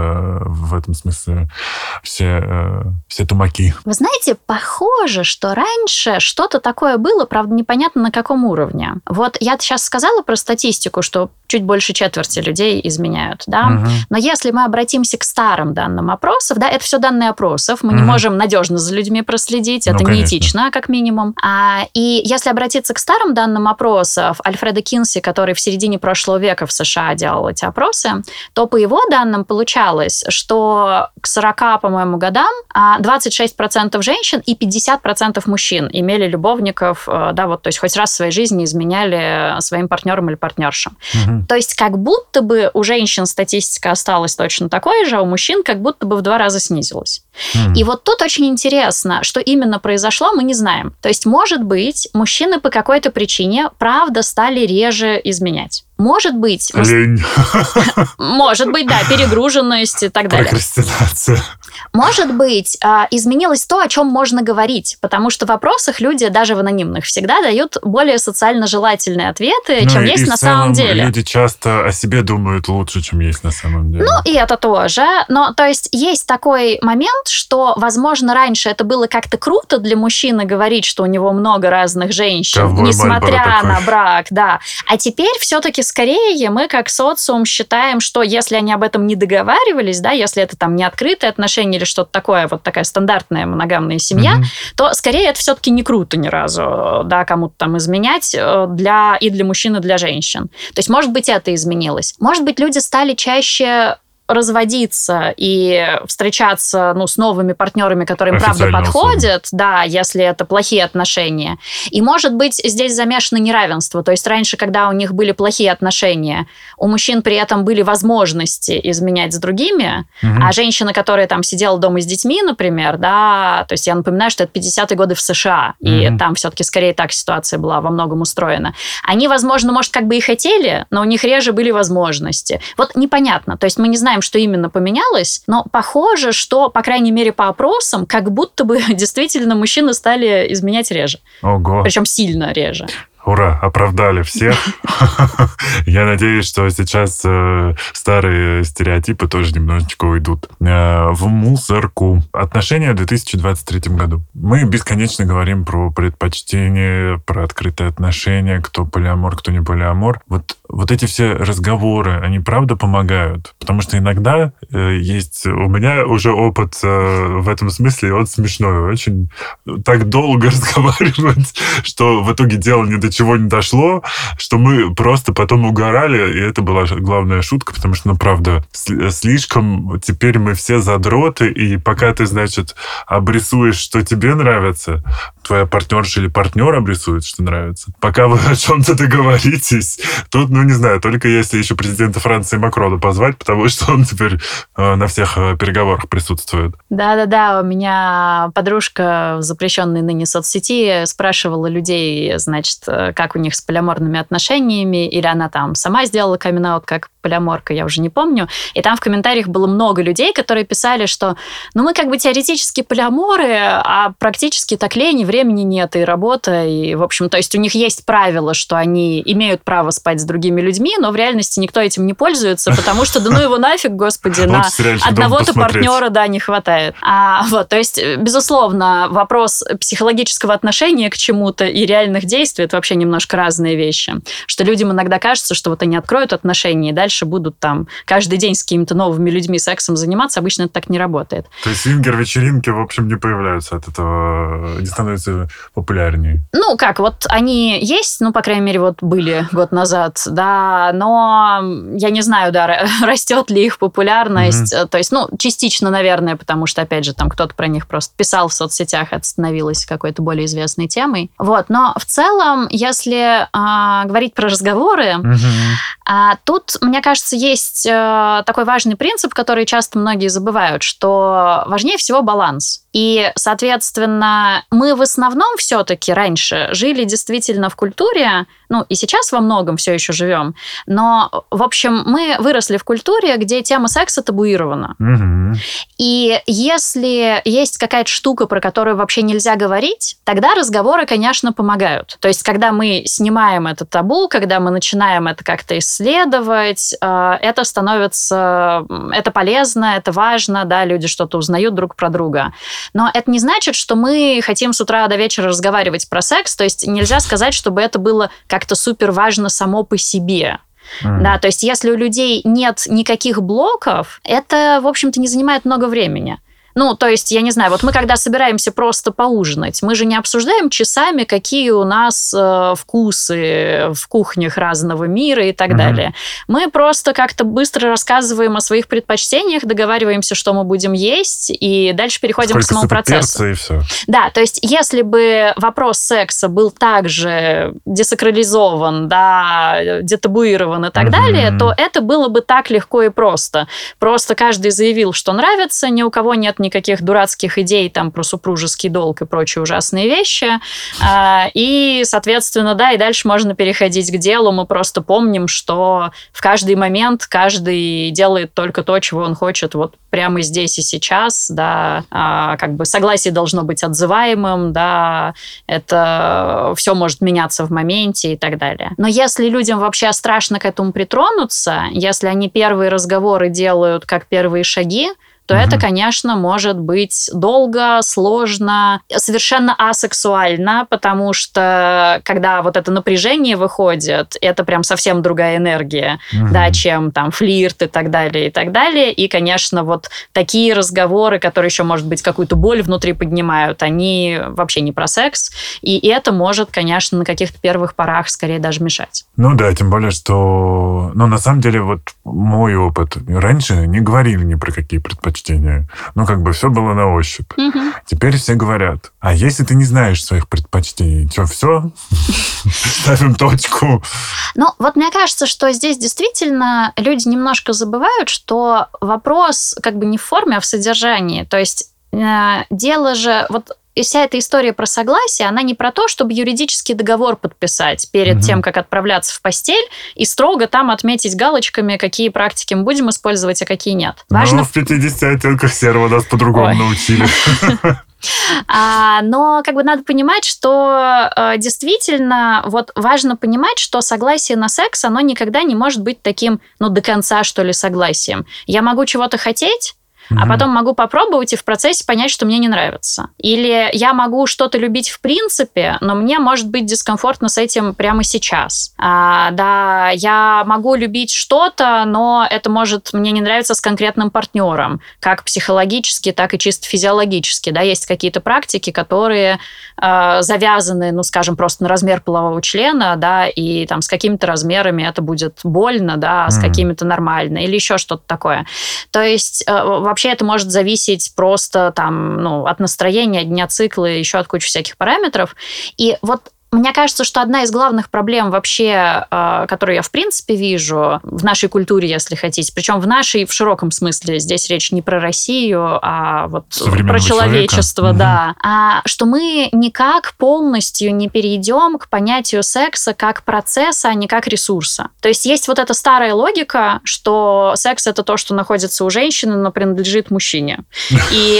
в этом смысле все, э, все тумаки? Вы знаете, похоже, что раньше что-то такое было, правда, непонятно на каком уровне. Вот я сейчас сказала про статистику, что чуть больше четверти людей изменяют, да. Мгм. Но если мы обратимся к старым данным опросов, да, это все данные опросов, мы не Мгм. можем надежно за людьми проследить, Ну, это конечно. неэтично, как минимум. А, и если обратиться к старым данным опросов, Альфреда Кинси, который в середине прошлого века в США делал эти опросы, то по его данным получалось, что к 40, по-моему, годам а, 26% женщин и 50% мужчин имели любовников, э, да, вот, то есть хоть раз в своей жизни изменяли своим партнерам или партнершам. Мгм. То есть как будто бы у женщин статистика осталась точно такой же, а у мужчин как будто бы в два раза снизилась. И вот тут очень интересно, что именно произошло, мы не знаем. То есть, может быть, мужчины по какой-то причине, правда, стали реже изменять. Может быть, Лень, может быть, да, перегруженность и так далее. прокрастинация. Может быть, а, изменилось то, о чем можно говорить, потому что в вопросах люди, даже в анонимных, всегда дают более социально желательные ответы, Ну чем есть на самом деле. Люди часто о себе думают лучше, чем есть на самом деле. Ну, и это тоже. Но, то есть, есть такой момент, что, возможно, раньше это было как-то круто для мужчины говорить, что у него много разных женщин, Ковбой несмотря такой. на брак, да. А теперь все-таки скорее мы, как социум, считаем, что если они об этом не договаривались, да, если это там не открытые отношения или что-то такое, вот такая стандартная моногамная семья, Мгм. то скорее это все-таки не круто ни разу, да, кому-то там изменять э, для, и для мужчин, и для женщин. То есть, может быть, это изменилось. Может быть, люди стали чаще разводиться и встречаться ну, с новыми партнерами, которые им правда подходят, да, если это плохие отношения. И, может быть, здесь замешано неравенство. То есть раньше, когда у них были плохие отношения, у мужчин при этом были возможности изменять с другими, Мгм. а женщина, которая там сидела дома с детьми, например, да, то есть я напоминаю, что это 50-е годы в США, и Мгм. там все-таки скорее так ситуация была во многом устроена. Они, возможно, может, как бы и хотели, но у них реже были возможности. Вот непонятно. То есть мы не знаем, что именно поменялось, но похоже, что, по крайней мере, по опросам, как будто бы действительно мужчины стали изменять реже. Ого. Причем сильно реже. Ура, оправдали всех. Я надеюсь, что сейчас э, старые стереотипы тоже немножечко уйдут э, в мусорку. Отношения в 2023 году. Мы бесконечно говорим про предпочтение, про открытые отношения, кто полиамор, кто не полиамор. Вот, вот эти все разговоры, они правда помогают? Потому что иногда э, есть... У меня уже опыт в этом смысле, он смешной. Очень так долго разговаривать, что в итоге дело ни до чего не дошло, что мы просто потом угорали, и это была главная шутка, потому что, ну, правда, сли- слишком теперь мы все задроты, и пока ты, значит, обрисуешь, что тебе нравится, твоя партнерша или партнер обрисует, что нравится. Пока вы о чем-то договоритесь, тут, ну, не знаю, только если еще президента Франции Макрона позвать, потому что он теперь э, на всех э, переговорах присутствует. Да-да-да, у меня подружка в запрещенной ныне соцсети спрашивала людей, значит, э, как у них с полиаморными отношениями, или она там сама сделала камин как полиаморка, я уже не помню. И там в комментариях было много людей, которые писали, что ну мы как бы теоретически полиаморы, а практически так лень, времени нет, и работа, и, в общем, то есть у них есть правило, что они имеют право спать с другими людьми, но в реальности никто этим не пользуется, потому что, да ну его нафиг, господи, на одного-то партнера, да, не хватает. А, вот, то есть, безусловно, вопрос психологического отношения к чему-то и реальных действий – это вообще немножко разные вещи. Что людям иногда кажется, что вот они откроют отношения и дальше будут там каждый день с какими-то новыми людьми сексом заниматься. Обычно это так не работает. То есть свингер-вечеринки, в общем, не появляются от этого, не становятся популярнее? Ну, как, вот они есть, ну, по крайней мере, вот были год назад, да, но я не знаю, да, растет ли их популярность. Mm-hmm. То есть, ну, частично, наверное, потому что, опять же, там кто-то про них просто писал в соцсетях, это становилось какой-то более известной темой. Вот, но в целом, если а, говорить про разговоры, mm-hmm. А, тут, мне кажется, есть а, такой важный принцип, который часто многие забывают, что важнее всего баланс. И, соответственно, мы в основном все-таки раньше жили действительно в культуре, ну и сейчас во многом все еще живем, но, в общем, мы выросли в культуре, где тема секса табуирована. Угу. И если есть какая-то штука, про которую вообще нельзя говорить, тогда разговоры, конечно, помогают. То есть, когда мы снимаем это табу, когда мы начинаем это как-то исследовать, э, это становится, это полезно, это важно, да, люди что-то узнают друг про друга. Но это не значит, что мы хотим с утра до вечера разговаривать про секс. То есть нельзя сказать, чтобы это было как-то супер важно само по себе. Mm. Да, то есть если у людей нет никаких блоков, это, в общем-то, не занимает много времени. Ну, то есть, я не знаю, вот мы когда собираемся просто поужинать, мы же не обсуждаем часами, какие у нас э, вкусы в кухнях разного мира и так mm-hmm. далее. Мы просто как-то быстро рассказываем о своих предпочтениях, договариваемся, что мы будем есть, и дальше переходим Сколько к самому процессу. И все. Да, то есть, если бы вопрос секса был также десакрализован, да, детабуирован и так mm-hmm. далее, то это было бы так легко и просто. Просто каждый заявил, что нравится, ни у кого нет никаких дурацких идей там про супружеский долг и прочие ужасные вещи. А, и, соответственно, да, и дальше можно переходить к делу. Мы просто помним, что в каждый момент каждый делает только то, чего он хочет вот прямо здесь и сейчас, да, а, как бы согласие должно быть отзываемым, да, это все может меняться в моменте и так далее. Но если людям вообще страшно к этому притронуться, если они первые разговоры делают как первые шаги, то угу. это, конечно, может быть долго, сложно, совершенно асексуально, потому что когда вот это напряжение выходит, это прям совсем другая энергия, угу. да, чем там флирт и так далее, и так далее. И, конечно, вот такие разговоры, которые еще, может быть, какую-то боль внутри поднимают, они вообще не про секс. И это может, конечно, на каких-то первых порах скорее даже мешать. Ну да, тем более, что... Ну, на самом деле, вот мой опыт. Раньше не говорили ни про какие предпочтения предпочтения. Ну, как бы все было на ощупь. Угу. Теперь все говорят, а если ты не знаешь своих предпочтений, что, все? Ставим точку. Ну, вот мне кажется, что здесь действительно люди немножко забывают, что вопрос как бы не в форме, а в содержании. То есть э, дело же, вот и вся эта история про согласие, она не про то, чтобы юридический договор подписать перед угу. тем, как отправляться в постель, и строго там отметить галочками, какие практики мы будем использовать, а какие нет. Важно... Ну, в 50 оттенках серого нас по-другому Ой. научили. А, но как бы надо понимать, что э, действительно вот важно понимать, что согласие на секс, оно никогда не может быть таким, ну, до конца, что ли, согласием. Я могу чего-то хотеть, а потом могу попробовать и в процессе понять, что мне не нравится. Или я могу что-то любить в принципе, но мне может быть дискомфортно с этим прямо сейчас. А, да, я могу любить что-то, но это может мне не нравиться с конкретным партнером, как психологически, так и чисто физиологически. Да, есть какие-то практики, которые э, завязаны, ну, скажем, просто на размер полового члена, да, и там с какими-то размерами это будет больно, да, а с какими-то нормально, или еще что-то такое. То есть э, вообще вообще это может зависеть просто там, ну, от настроения, дня цикла, еще от кучи всяких параметров. И вот мне кажется, что одна из главных проблем вообще, э, которую я в принципе вижу в нашей культуре, если хотите, причем в нашей в широком смысле, здесь речь не про Россию, а вот про человечество, человека. да, угу. а что мы никак полностью не перейдем к понятию секса как процесса, а не как ресурса. То есть есть вот эта старая логика, что секс это то, что находится у женщины, но принадлежит мужчине. И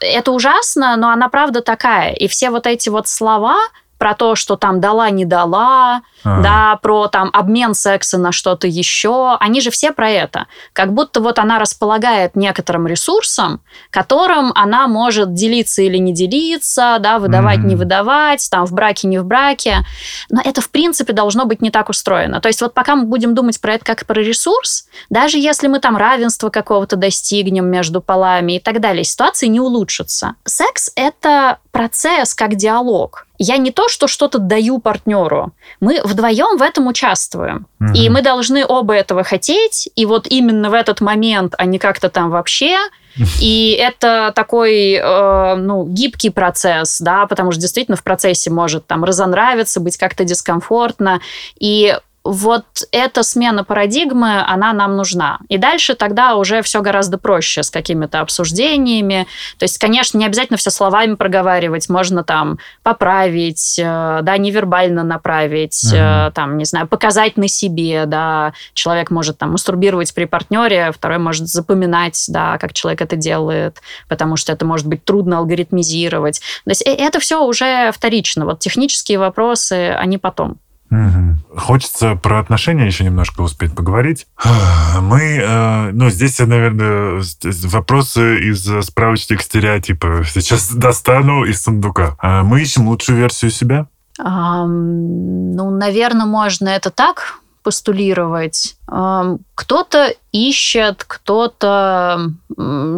это ужасно, но она правда такая. И все вот эти вот слова, про то, что там дала, не дала, а. да, про там обмен секса на что-то еще. Они же все про это. Как будто вот она располагает некоторым ресурсом, которым она может делиться или не делиться, да, выдавать, mm-hmm. не выдавать, там в браке, не в браке. Но это, в принципе, должно быть не так устроено. То есть вот пока мы будем думать про это как про ресурс, даже если мы там равенство какого-то достигнем между полами и так далее, ситуация не улучшится. Секс — это процесс как диалог. Я не то, что что-то даю партнеру. Мы вдвоем в этом участвуем. Угу. И мы должны оба этого хотеть. И вот именно в этот момент, а не как-то там вообще. И это такой, э, ну, гибкий процесс, да, потому что действительно в процессе может там разонравиться, быть как-то дискомфортно. И вот эта смена парадигмы, она нам нужна. И дальше тогда уже все гораздо проще с какими-то обсуждениями. То есть, конечно, не обязательно все словами проговаривать, можно там поправить, э, да, невербально направить, mm-hmm. там, не знаю, показать на себе, да. Человек может там мастурбировать при партнере, второй может запоминать, да, как человек это делает, потому что это может быть трудно алгоритмизировать. То есть э, это все уже вторично. Вот технические вопросы, они потом. Угу. Хочется про отношения еще немножко успеть поговорить. Мы, э, ну, здесь, наверное, вопросы из справочника стереотипа сейчас достану из сундука. А мы ищем лучшую версию себя? Um, ну, наверное, можно это так постулировать. Кто-то ищет, кто-то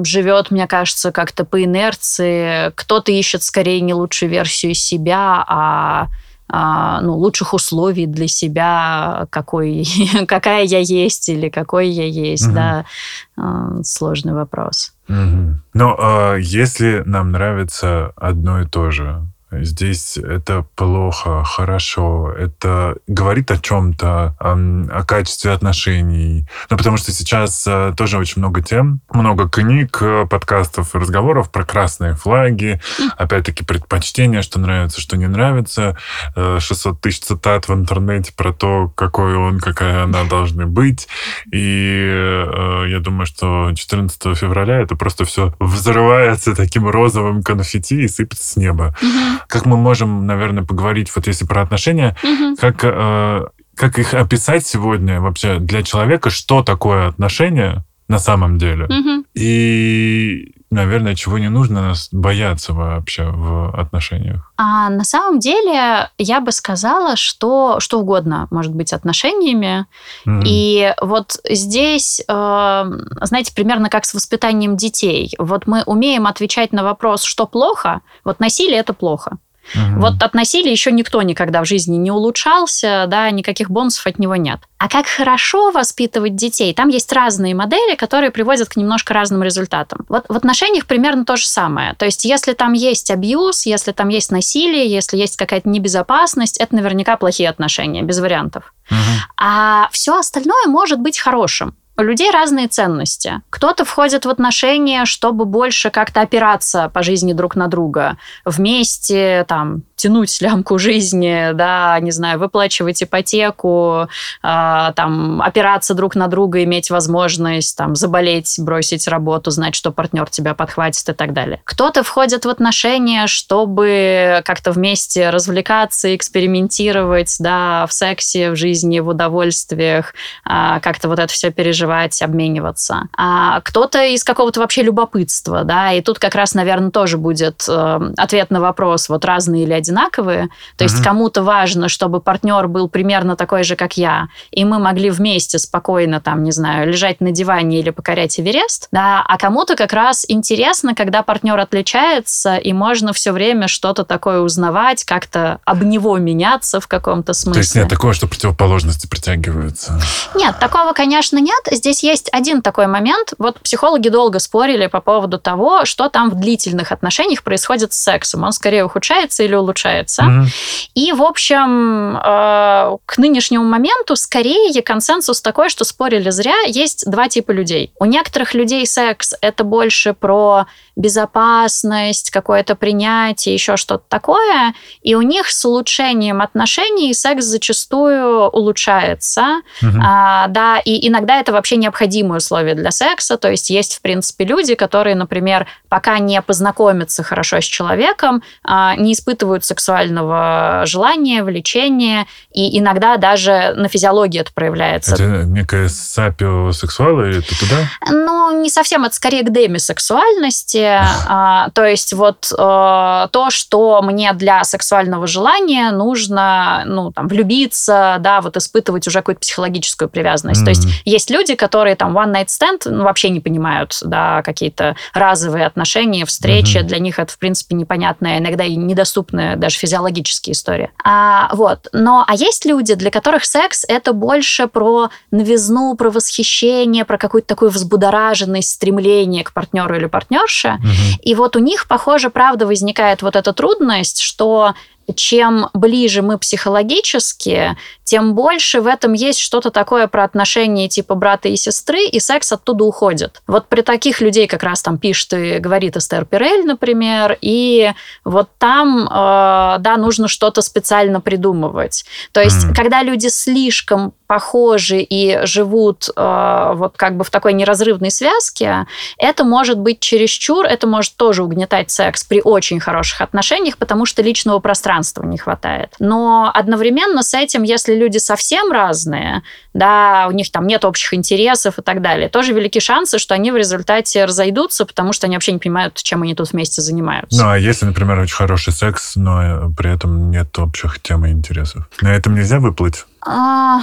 живет, мне кажется, как-то по инерции, кто-то ищет скорее не лучшую версию себя, а а, ну, лучших условий для себя, какой, какая я есть или какой я есть, угу. да, а, сложный вопрос. Угу. Но а, если нам нравится одно и то же, Здесь это плохо, хорошо, это говорит о чем-то, о, о качестве отношений. Ну, потому что сейчас э, тоже очень много тем, много книг, э, подкастов, разговоров про красные флаги, опять-таки предпочтения, что нравится, что не нравится, 600 э, тысяч цитат в интернете про то, какой он, какая она должна быть. И я думаю, что 14 февраля это просто все взрывается таким розовым конфетти и сыпется с неба. Mm-hmm как мы можем, наверное, поговорить, вот если про отношения, угу. как, э, как их описать сегодня вообще для человека, что такое отношения на самом деле. Угу. И наверное, чего не нужно бояться вообще в отношениях? А на самом деле я бы сказала, что что угодно может быть отношениями. Mm-hmm. И вот здесь, э, знаете, примерно как с воспитанием детей. Вот мы умеем отвечать на вопрос, что плохо. Вот насилие это плохо. Угу. Вот от насилия еще никто никогда в жизни не улучшался, да, никаких бонусов от него нет. А как хорошо воспитывать детей? Там есть разные модели, которые приводят к немножко разным результатам. Вот в отношениях примерно то же самое. То есть, если там есть абьюз, если там есть насилие, если есть какая-то небезопасность, это наверняка плохие отношения, без вариантов. Угу. А все остальное может быть хорошим. У людей разные ценности. Кто-то входит в отношения, чтобы больше как-то опираться по жизни друг на друга. Вместе, там, тянуть лямку жизни, да, не знаю, выплачивать ипотеку, э, там, опираться друг на друга, иметь возможность, там, заболеть, бросить работу, знать, что партнер тебя подхватит и так далее. Кто-то входит в отношения, чтобы как-то вместе развлекаться, экспериментировать, да, в сексе, в жизни, в удовольствиях, э, как-то вот это все переживать, обмениваться. А кто-то из какого-то вообще любопытства, да, и тут как раз, наверное, тоже будет э, ответ на вопрос, вот разные ли одинаковые. То есть кому-то важно, чтобы партнер был примерно такой же, как я, и мы могли вместе спокойно, там, не знаю, лежать на диване или покорять Эверест, да, а кому-то как раз интересно, когда партнер отличается, и можно все время что-то такое узнавать, как-то об него меняться в каком-то смысле. То есть нет такого, что противоположности притягиваются? Нет, такого, конечно, нет. Здесь есть один такой момент. Вот психологи долго спорили по поводу того, что там в длительных отношениях происходит с сексом. Он скорее ухудшается или улучшается. Mm-hmm. И, в общем, э, к нынешнему моменту скорее консенсус такой, что спорили зря. Есть два типа людей. У некоторых людей секс это больше про безопасность, какое-то принятие, еще что-то такое. И у них с улучшением отношений секс зачастую улучшается. Угу. А, да, и иногда это вообще необходимые условия для секса. То есть есть, в принципе, люди, которые, например, пока не познакомятся хорошо с человеком, а, не испытывают сексуального желания, влечения, и иногда даже на физиологии это проявляется. Это некая сапиосексуал или это туда? Ну, не совсем, это скорее к демисексуальности. А, то есть вот а, то, что мне для сексуального желания нужно, ну, там, влюбиться, да, вот испытывать уже какую-то психологическую привязанность. То есть есть люди, которые там one night stand ну, вообще не понимают, да, какие-то разовые отношения, встречи, mm-hmm. для них это, в принципе, непонятная, иногда и недоступная даже физиологическая история. А, вот. Но, а есть люди, для которых секс — это больше про новизну, про восхищение, про какую-то такую взбудораженность, стремление к партнеру или партнерше. Mm-hmm. И вот у них, похоже, правда возникает вот эта трудность, что чем ближе мы психологически, тем больше в этом есть что-то такое про отношения типа брата и сестры, и секс оттуда уходит. Вот при таких людей как раз там пишет и говорит Эстер Пирель, например, и вот там, э, да, нужно что-то специально придумывать. То есть, mm. когда люди слишком похожи и живут э, вот как бы в такой неразрывной связке, это может быть чересчур, это может тоже угнетать секс при очень хороших отношениях, потому что личного пространства не хватает. Но одновременно с этим, если люди совсем разные, да, у них там нет общих интересов и так далее, тоже велики шансы, что они в результате разойдутся, потому что они вообще не понимают, чем они тут вместе занимаются. Ну, а если, например, очень хороший секс, но при этом нет общих тем и интересов? На этом нельзя выплыть? А,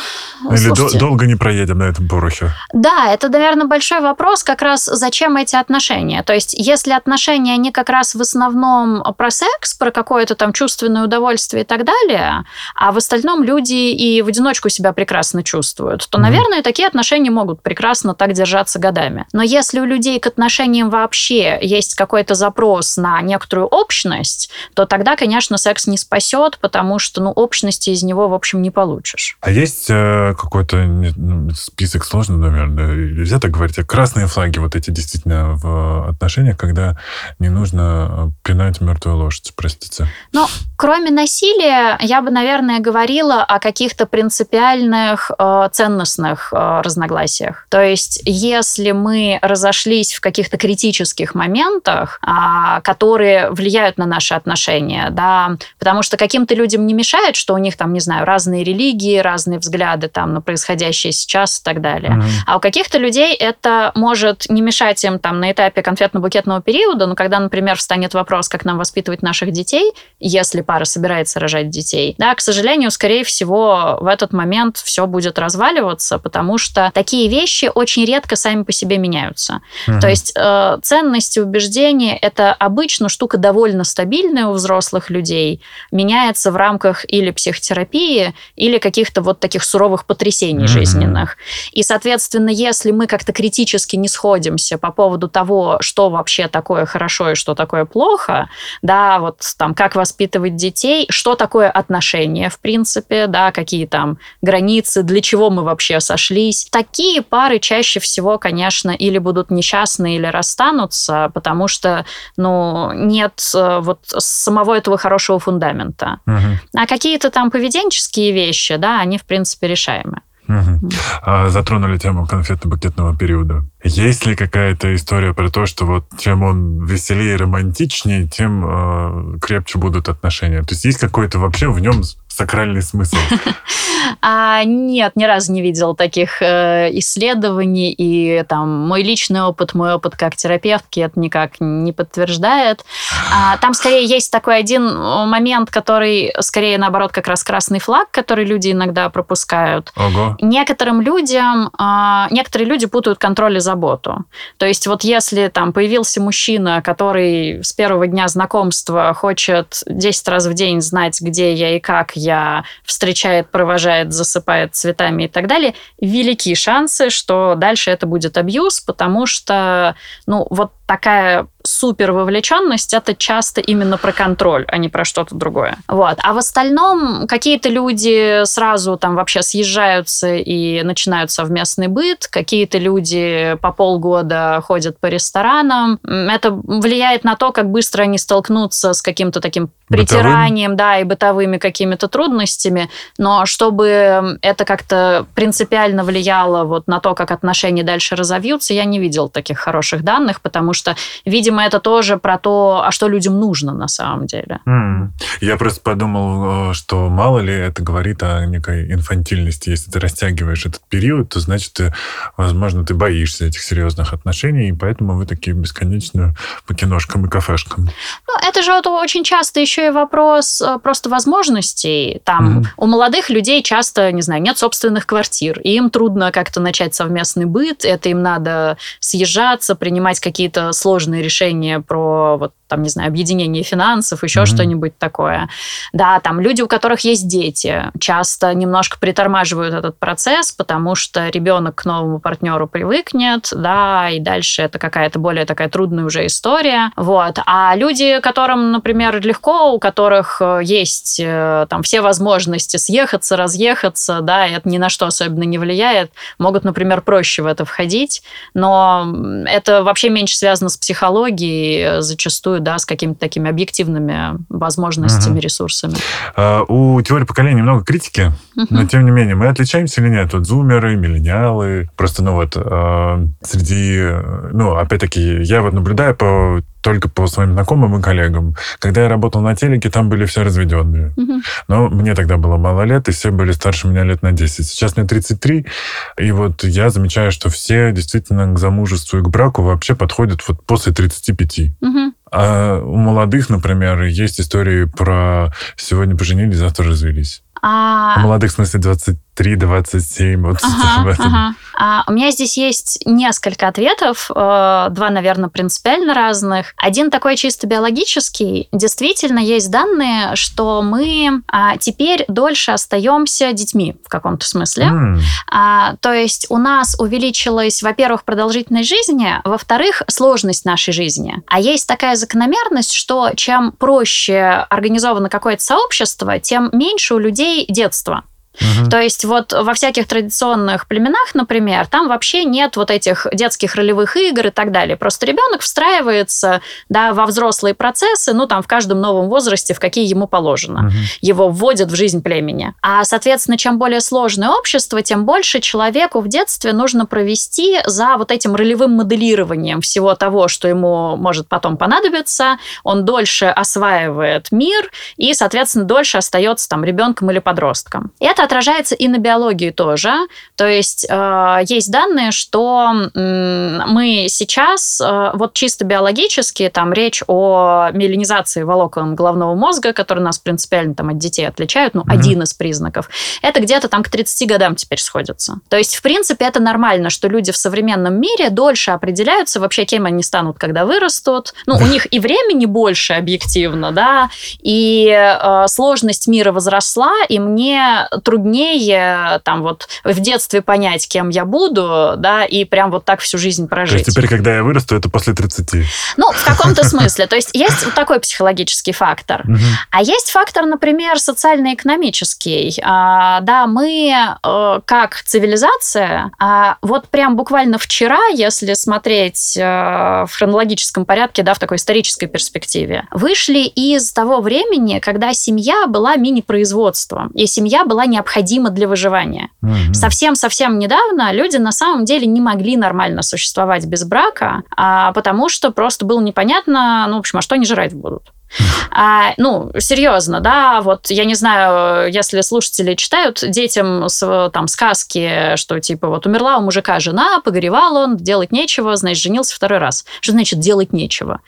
Или слушайте, долго не проедем на этом порохе? Да, это, наверное, большой вопрос, как раз зачем эти отношения. То есть, если отношения, они как раз в основном про секс, про какое-то там чувственное удовольствие и так далее, а в остальном люди и в одиночку себя прекрасно чувствуют, то, mm-hmm. наверное, такие отношения могут прекрасно так держаться годами. Но если у людей к отношениям вообще есть какой-то запрос на некоторую общность, то тогда, конечно, секс не спасет, потому что, ну, общности из него, в общем, не получишь. А есть э, какой-то ну, список сложный, наверное, нельзя так говорить, а красные флаги вот эти действительно в отношениях, когда не нужно пинать мертвую лошадь, простите? Ну, кроме насилия, я бы, наверное, говорила о каких-то принципиальных э, ценностных э, разногласиях. То есть, если мы разошлись в каких-то критических моментах, э, которые влияют на наши отношения, да, потому что каким-то людям не мешает, что у них там, не знаю, разные религии, разные взгляды там на происходящее сейчас и так далее. Mm-hmm. А у каких-то людей это может не мешать им там на этапе конфетно-букетного периода, но когда, например, встанет вопрос, как нам воспитывать наших детей, если пара собирается рожать детей, да, к сожалению, скорее всего, в этот момент все будет разваливаться, потому что такие вещи очень редко сами по себе меняются. Mm-hmm. То есть э, ценности, убеждения это обычно штука довольно стабильная у взрослых людей, меняется в рамках или психотерапии, или каких-то каких-то вот таких суровых потрясений mm-hmm. жизненных. И, соответственно, если мы как-то критически не сходимся по поводу того, что вообще такое хорошо и что такое плохо, да, вот там, как воспитывать детей, что такое отношения, в принципе, да, какие там границы, для чего мы вообще сошлись. Такие пары чаще всего, конечно, или будут несчастны, или расстанутся, потому что, ну, нет э, вот самого этого хорошего фундамента. Угу. А какие-то там поведенческие вещи, да, они, в принципе, решаемы. Угу. А, затронули тему конфетно-букетного периода. Есть ли какая-то история про то, что вот чем он веселее и романтичнее, тем э, крепче будут отношения? То есть есть какой-то вообще в нем сакральный смысл? А, нет, ни разу не видел таких э, исследований, и там мой личный опыт, мой опыт как терапевтки это никак не подтверждает. А, там скорее есть такой один момент, который скорее наоборот как раз красный флаг, который люди иногда пропускают. Ого. Некоторым людям, э, некоторые люди путают контроль и заботу. То есть вот если там появился мужчина, который с первого дня знакомства хочет 10 раз в день знать, где я и как я, встречает, провожает, засыпает цветами и так далее, велики шансы, что дальше это будет абьюз, потому что, ну, вот такая супер вовлеченность это часто именно про контроль, а не про что-то другое. Вот. А в остальном какие-то люди сразу там вообще съезжаются и начинают совместный быт, какие-то люди по полгода ходят по ресторанам. Это влияет на то, как быстро они столкнутся с каким-то таким притиранием, Бытовым? да, и бытовыми какими-то трудностями, но чтобы это как-то принципиально влияло вот на то, как отношения дальше разовьются, я не видел таких хороших данных, потому что, видимо, это тоже про то, а что людям нужно на самом деле. Mm. Я просто подумал, э, что мало ли это говорит о некой инфантильности. Если ты растягиваешь этот период, то значит, ты, возможно, ты боишься этих серьезных отношений, и поэтому вы такие бесконечно по киношкам и кафешкам. Ну, это же вот очень часто еще и вопрос э, просто возможностей. Там mm-hmm. у молодых людей часто, не знаю, нет собственных квартир, и им трудно как-то начать совместный быт, это им надо съезжаться, принимать какие-то сложные решения про вот там, не знаю, объединение финансов, еще mm-hmm. что-нибудь такое. Да, там люди, у которых есть дети, часто немножко притормаживают этот процесс, потому что ребенок к новому партнеру привыкнет, да, и дальше это какая-то более такая трудная уже история. Вот. А люди, которым, например, легко, у которых э, есть э, там все возможности съехаться, разъехаться, да, и это ни на что особенно не влияет, могут, например, проще в это входить, но это вообще меньше связано с психологией, зачастую да, с какими-то такими объективными возможностями, угу. ресурсами. А, у теории поколений много критики, угу. но тем не менее, мы отличаемся или нет? Вот зумеры, миллениалы, просто, ну вот, э, среди, ну, опять-таки, я вот наблюдаю по только по своим знакомым и коллегам. Когда я работал на телеке, там были все разведенные. Угу. Но мне тогда было мало лет, и все были старше меня лет на 10. Сейчас мне 33, и вот я замечаю, что все действительно к замужеству и к браку вообще подходят вот после 35. Угу. А у молодых, например, есть истории про сегодня поженились, завтра развелись. А... У молодых, в смысле, 20 3,27. Вот ага, ага. А, у меня здесь есть несколько ответов, э, два, наверное, принципиально разных. Один такой чисто биологический. Действительно, есть данные, что мы а, теперь дольше остаемся детьми в каком-то смысле. Mm. А, то есть у нас увеличилась, во-первых, продолжительность жизни, во-вторых, сложность нашей жизни. А есть такая закономерность, что чем проще организовано какое-то сообщество, тем меньше у людей детства. Угу. То есть вот во всяких традиционных племенах, например, там вообще нет вот этих детских ролевых игр и так далее. Просто ребенок встраивается да, во взрослые процессы, ну там в каждом новом возрасте, в какие ему положено. Угу. Его вводят в жизнь племени. А, соответственно, чем более сложное общество, тем больше человеку в детстве нужно провести за вот этим ролевым моделированием всего того, что ему может потом понадобиться. Он дольше осваивает мир и, соответственно, дольше остается там ребенком или подростком. Это отражается и на биологии тоже. То есть э, есть данные, что мы сейчас, э, вот чисто биологически, там речь о меланизации волокон головного мозга, которые нас принципиально там от детей отличают, ну, mm-hmm. один из признаков. Это где-то там к 30 годам теперь сходится. То есть, в принципе, это нормально, что люди в современном мире дольше определяются вообще, кем они станут, когда вырастут. Ну, у них и времени больше объективно, да, и э, сложность мира возросла, и мне труднее там вот в детстве понять, кем я буду, да, и прям вот так всю жизнь прожить. То есть теперь, когда я вырасту, это после 30? Ну, в каком-то смысле. То есть есть вот такой психологический фактор. А есть фактор, например, социально-экономический. А, да, мы э, как цивилизация, а, вот прям буквально вчера, если смотреть э, в хронологическом порядке, да, в такой исторической перспективе, вышли из того времени, когда семья была мини-производством, и семья была не необходимо для выживания. Угу. Совсем-совсем недавно люди на самом деле не могли нормально существовать без брака, а, потому что просто было непонятно, ну, в общем, а что они жрать будут. А, ну, серьезно, да, вот я не знаю, если слушатели читают детям с, там сказки, что типа вот умерла у мужика жена, погоревал он, делать нечего, значит, женился второй раз. Что значит делать нечего?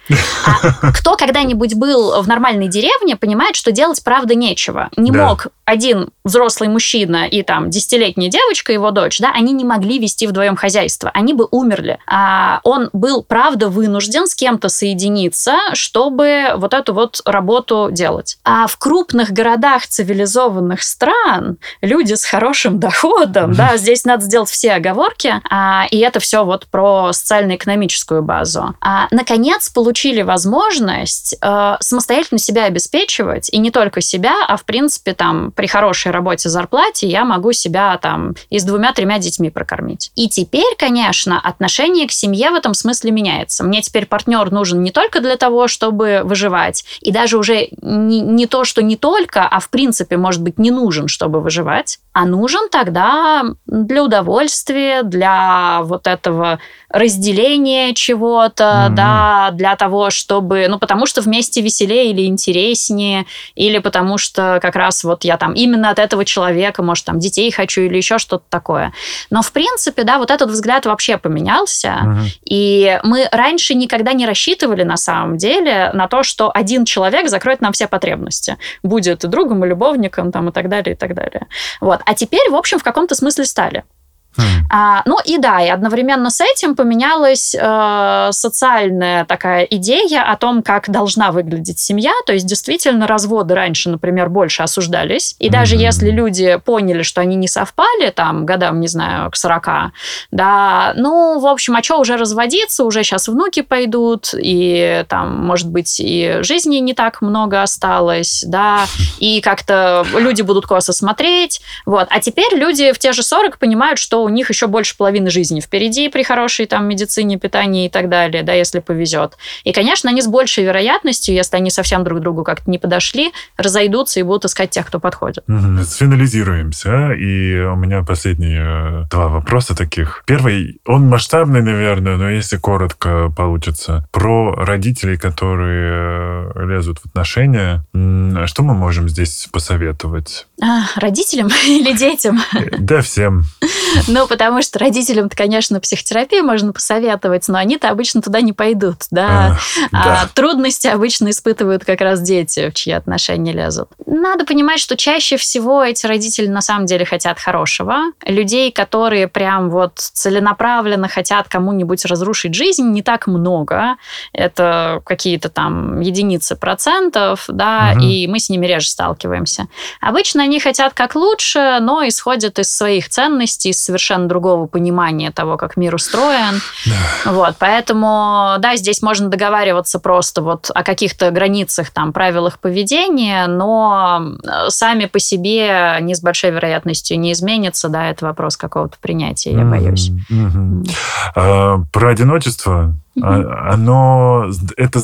А кто когда-нибудь был в нормальной деревне, понимает, что делать правда нечего. Не да. мог один взрослый мужчина и там десятилетняя девочка, его дочь, да, они не могли вести вдвоем хозяйство, они бы умерли. А он был, правда, вынужден с кем-то соединиться, чтобы вот эту вот работу делать. А в крупных городах цивилизованных стран люди с хорошим доходом, да, здесь надо сделать все оговорки, а, и это все вот про социально-экономическую базу. А, наконец, получили возможность э, самостоятельно себя обеспечивать, и не только себя, а в принципе там при хорошей работе, зарплате я могу себя там и с двумя-тремя детьми прокормить. И теперь, конечно, отношение к семье в этом смысле меняется. Мне теперь партнер нужен не только для того, чтобы выживать, и даже уже не, не то, что не только, а в принципе, может быть, не нужен, чтобы выживать, а нужен тогда для удовольствия, для вот этого разделения чего-то, mm-hmm. да, для того, чтобы, ну, потому что вместе веселее или интереснее, или потому что как раз вот я там именно от этого человека, может, там детей хочу или еще что-то такое. Но, в принципе, да, вот этот взгляд вообще поменялся, mm-hmm. и мы раньше никогда не рассчитывали на самом деле на то, что один человек закроет нам все потребности, будет и другом, и любовником, там, и так далее, и так далее. Вот. А теперь, в общем, в каком-то смысле стали. А, ну и да, и одновременно с этим поменялась э, социальная такая идея о том, как должна выглядеть семья. То есть действительно разводы раньше, например, больше осуждались. И даже если люди поняли, что они не совпали, там, годам, не знаю, к 40, да, ну, в общем, а что уже разводиться, уже сейчас внуки пойдут, и там, может быть, и жизни не так много осталось, да, и как-то люди будут косо смотреть, вот. А теперь люди в те же 40 понимают, что у них еще больше половины жизни впереди при хорошей там медицине, питании и так далее, да, если повезет. И, конечно, они с большей вероятностью, если они совсем друг другу как-то не подошли, разойдутся и будут искать тех, кто подходит. Сфинализируемся. И у меня последние э, два вопроса таких. Первый, он масштабный, наверное, но если коротко получится. Про родителей, которые э, лезут в отношения. Что мы можем здесь посоветовать? А, родителям или детям? Да, всем. Ну, потому что родителям-то, конечно, психотерапию можно посоветовать, но они-то обычно туда не пойдут, да. А, да. А трудности обычно испытывают как раз дети, в чьи отношения лезут. Надо понимать, что чаще всего эти родители на самом деле хотят хорошего. Людей, которые прям вот целенаправленно хотят кому-нибудь разрушить жизнь, не так много. Это какие-то там единицы процентов, да, угу. и мы с ними реже сталкиваемся. Обычно они хотят как лучше, но исходят из своих ценностей, из совершенно совершенно другого понимания того, как мир устроен. Да. Вот, поэтому, да, здесь можно договариваться просто вот о каких-то границах, там, правилах поведения, но э, сами по себе не с большой вероятностью не изменится, да, это вопрос какого-то принятия, я боюсь. Mm-hmm. А, про одиночество оно это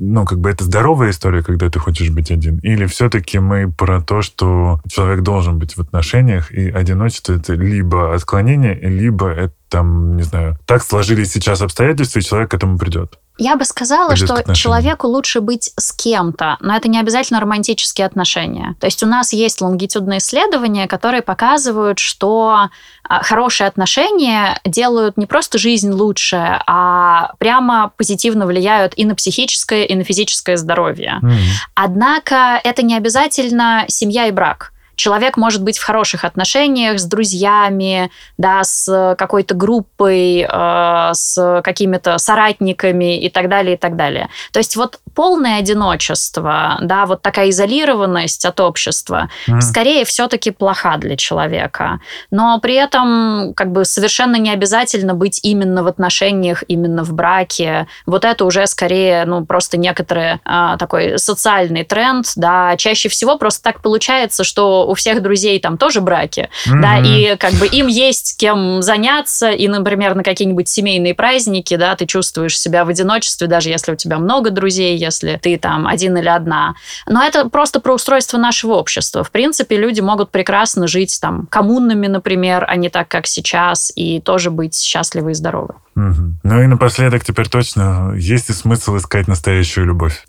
ну как бы это здоровая история, когда ты хочешь быть один, или все-таки мы про то, что человек должен быть в отношениях и одиночество это либо отклонение, либо это там не знаю так сложились сейчас обстоятельства и человек к этому придет. Я бы сказала, что человеку лучше быть с кем-то, но это не обязательно романтические отношения. То есть у нас есть лонгитюдные исследования, которые показывают, что а, хорошие отношения делают не просто жизнь лучше, а прямо позитивно влияют и на психическое, и на физическое здоровье. Mm. Однако это не обязательно семья и брак. Человек может быть в хороших отношениях с друзьями, да, с какой-то группой, э, с какими-то соратниками и так далее, и так далее. То есть вот полное одиночество, да, вот такая изолированность от общества, mm. скорее все-таки плоха для человека. Но при этом как бы совершенно не обязательно быть именно в отношениях, именно в браке. Вот это уже скорее, ну, просто некоторый э, такой социальный тренд, да. Чаще всего просто так получается, что у всех друзей там тоже браки, mm-hmm. да, и как бы им есть кем заняться, и, например, на какие-нибудь семейные праздники, да, ты чувствуешь себя в одиночестве, даже если у тебя много друзей, если ты там один или одна. Но это просто про устройство нашего общества. В принципе, люди могут прекрасно жить там коммунными, например, а не так, как сейчас, и тоже быть счастливы и здоровы. Угу. Ну и напоследок теперь точно, есть ли смысл искать настоящую любовь?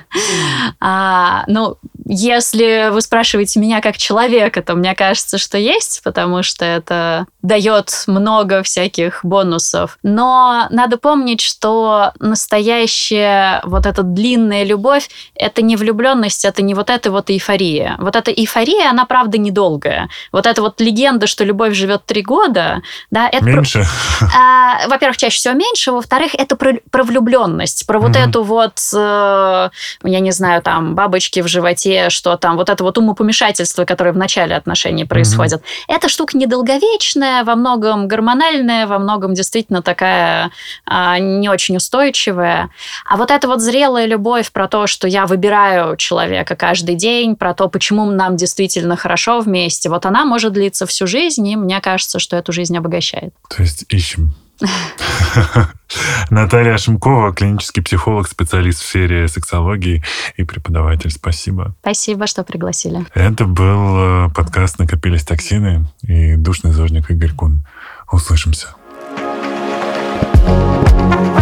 а, ну, если вы спрашиваете меня как человека, то мне кажется, что есть, потому что это дает много всяких бонусов. Но надо помнить, что настоящая вот эта длинная любовь — это не влюбленность, это не вот эта вот эйфория. Вот эта эйфория, она, правда, недолгая. Вот эта вот легенда, что любовь живет три года, да, это... Меньше? Про... А, во-первых, чаще всего меньше, во-вторых, это про, про влюбленность, про вот mm-hmm. эту вот, э, я не знаю, там, бабочки в животе, что там, вот это вот умопомешательство, которое в начале отношений происходит. Mm-hmm. Эта штука недолговечная, во многом гормональная, во многом действительно такая а, не очень устойчивая. А вот эта вот зрелая любовь про то, что я выбираю человека каждый день, про то, почему нам действительно хорошо вместе, вот она может длиться всю жизнь, и мне кажется, что эту жизнь обогащает. То есть ищем. Наталья Шимкова, клинический психолог, специалист в сфере сексологии и преподаватель. Спасибо. Спасибо, что пригласили. Это был э, подкаст «Накопились токсины» и душный зожник Игорь Кун. Услышимся. thank you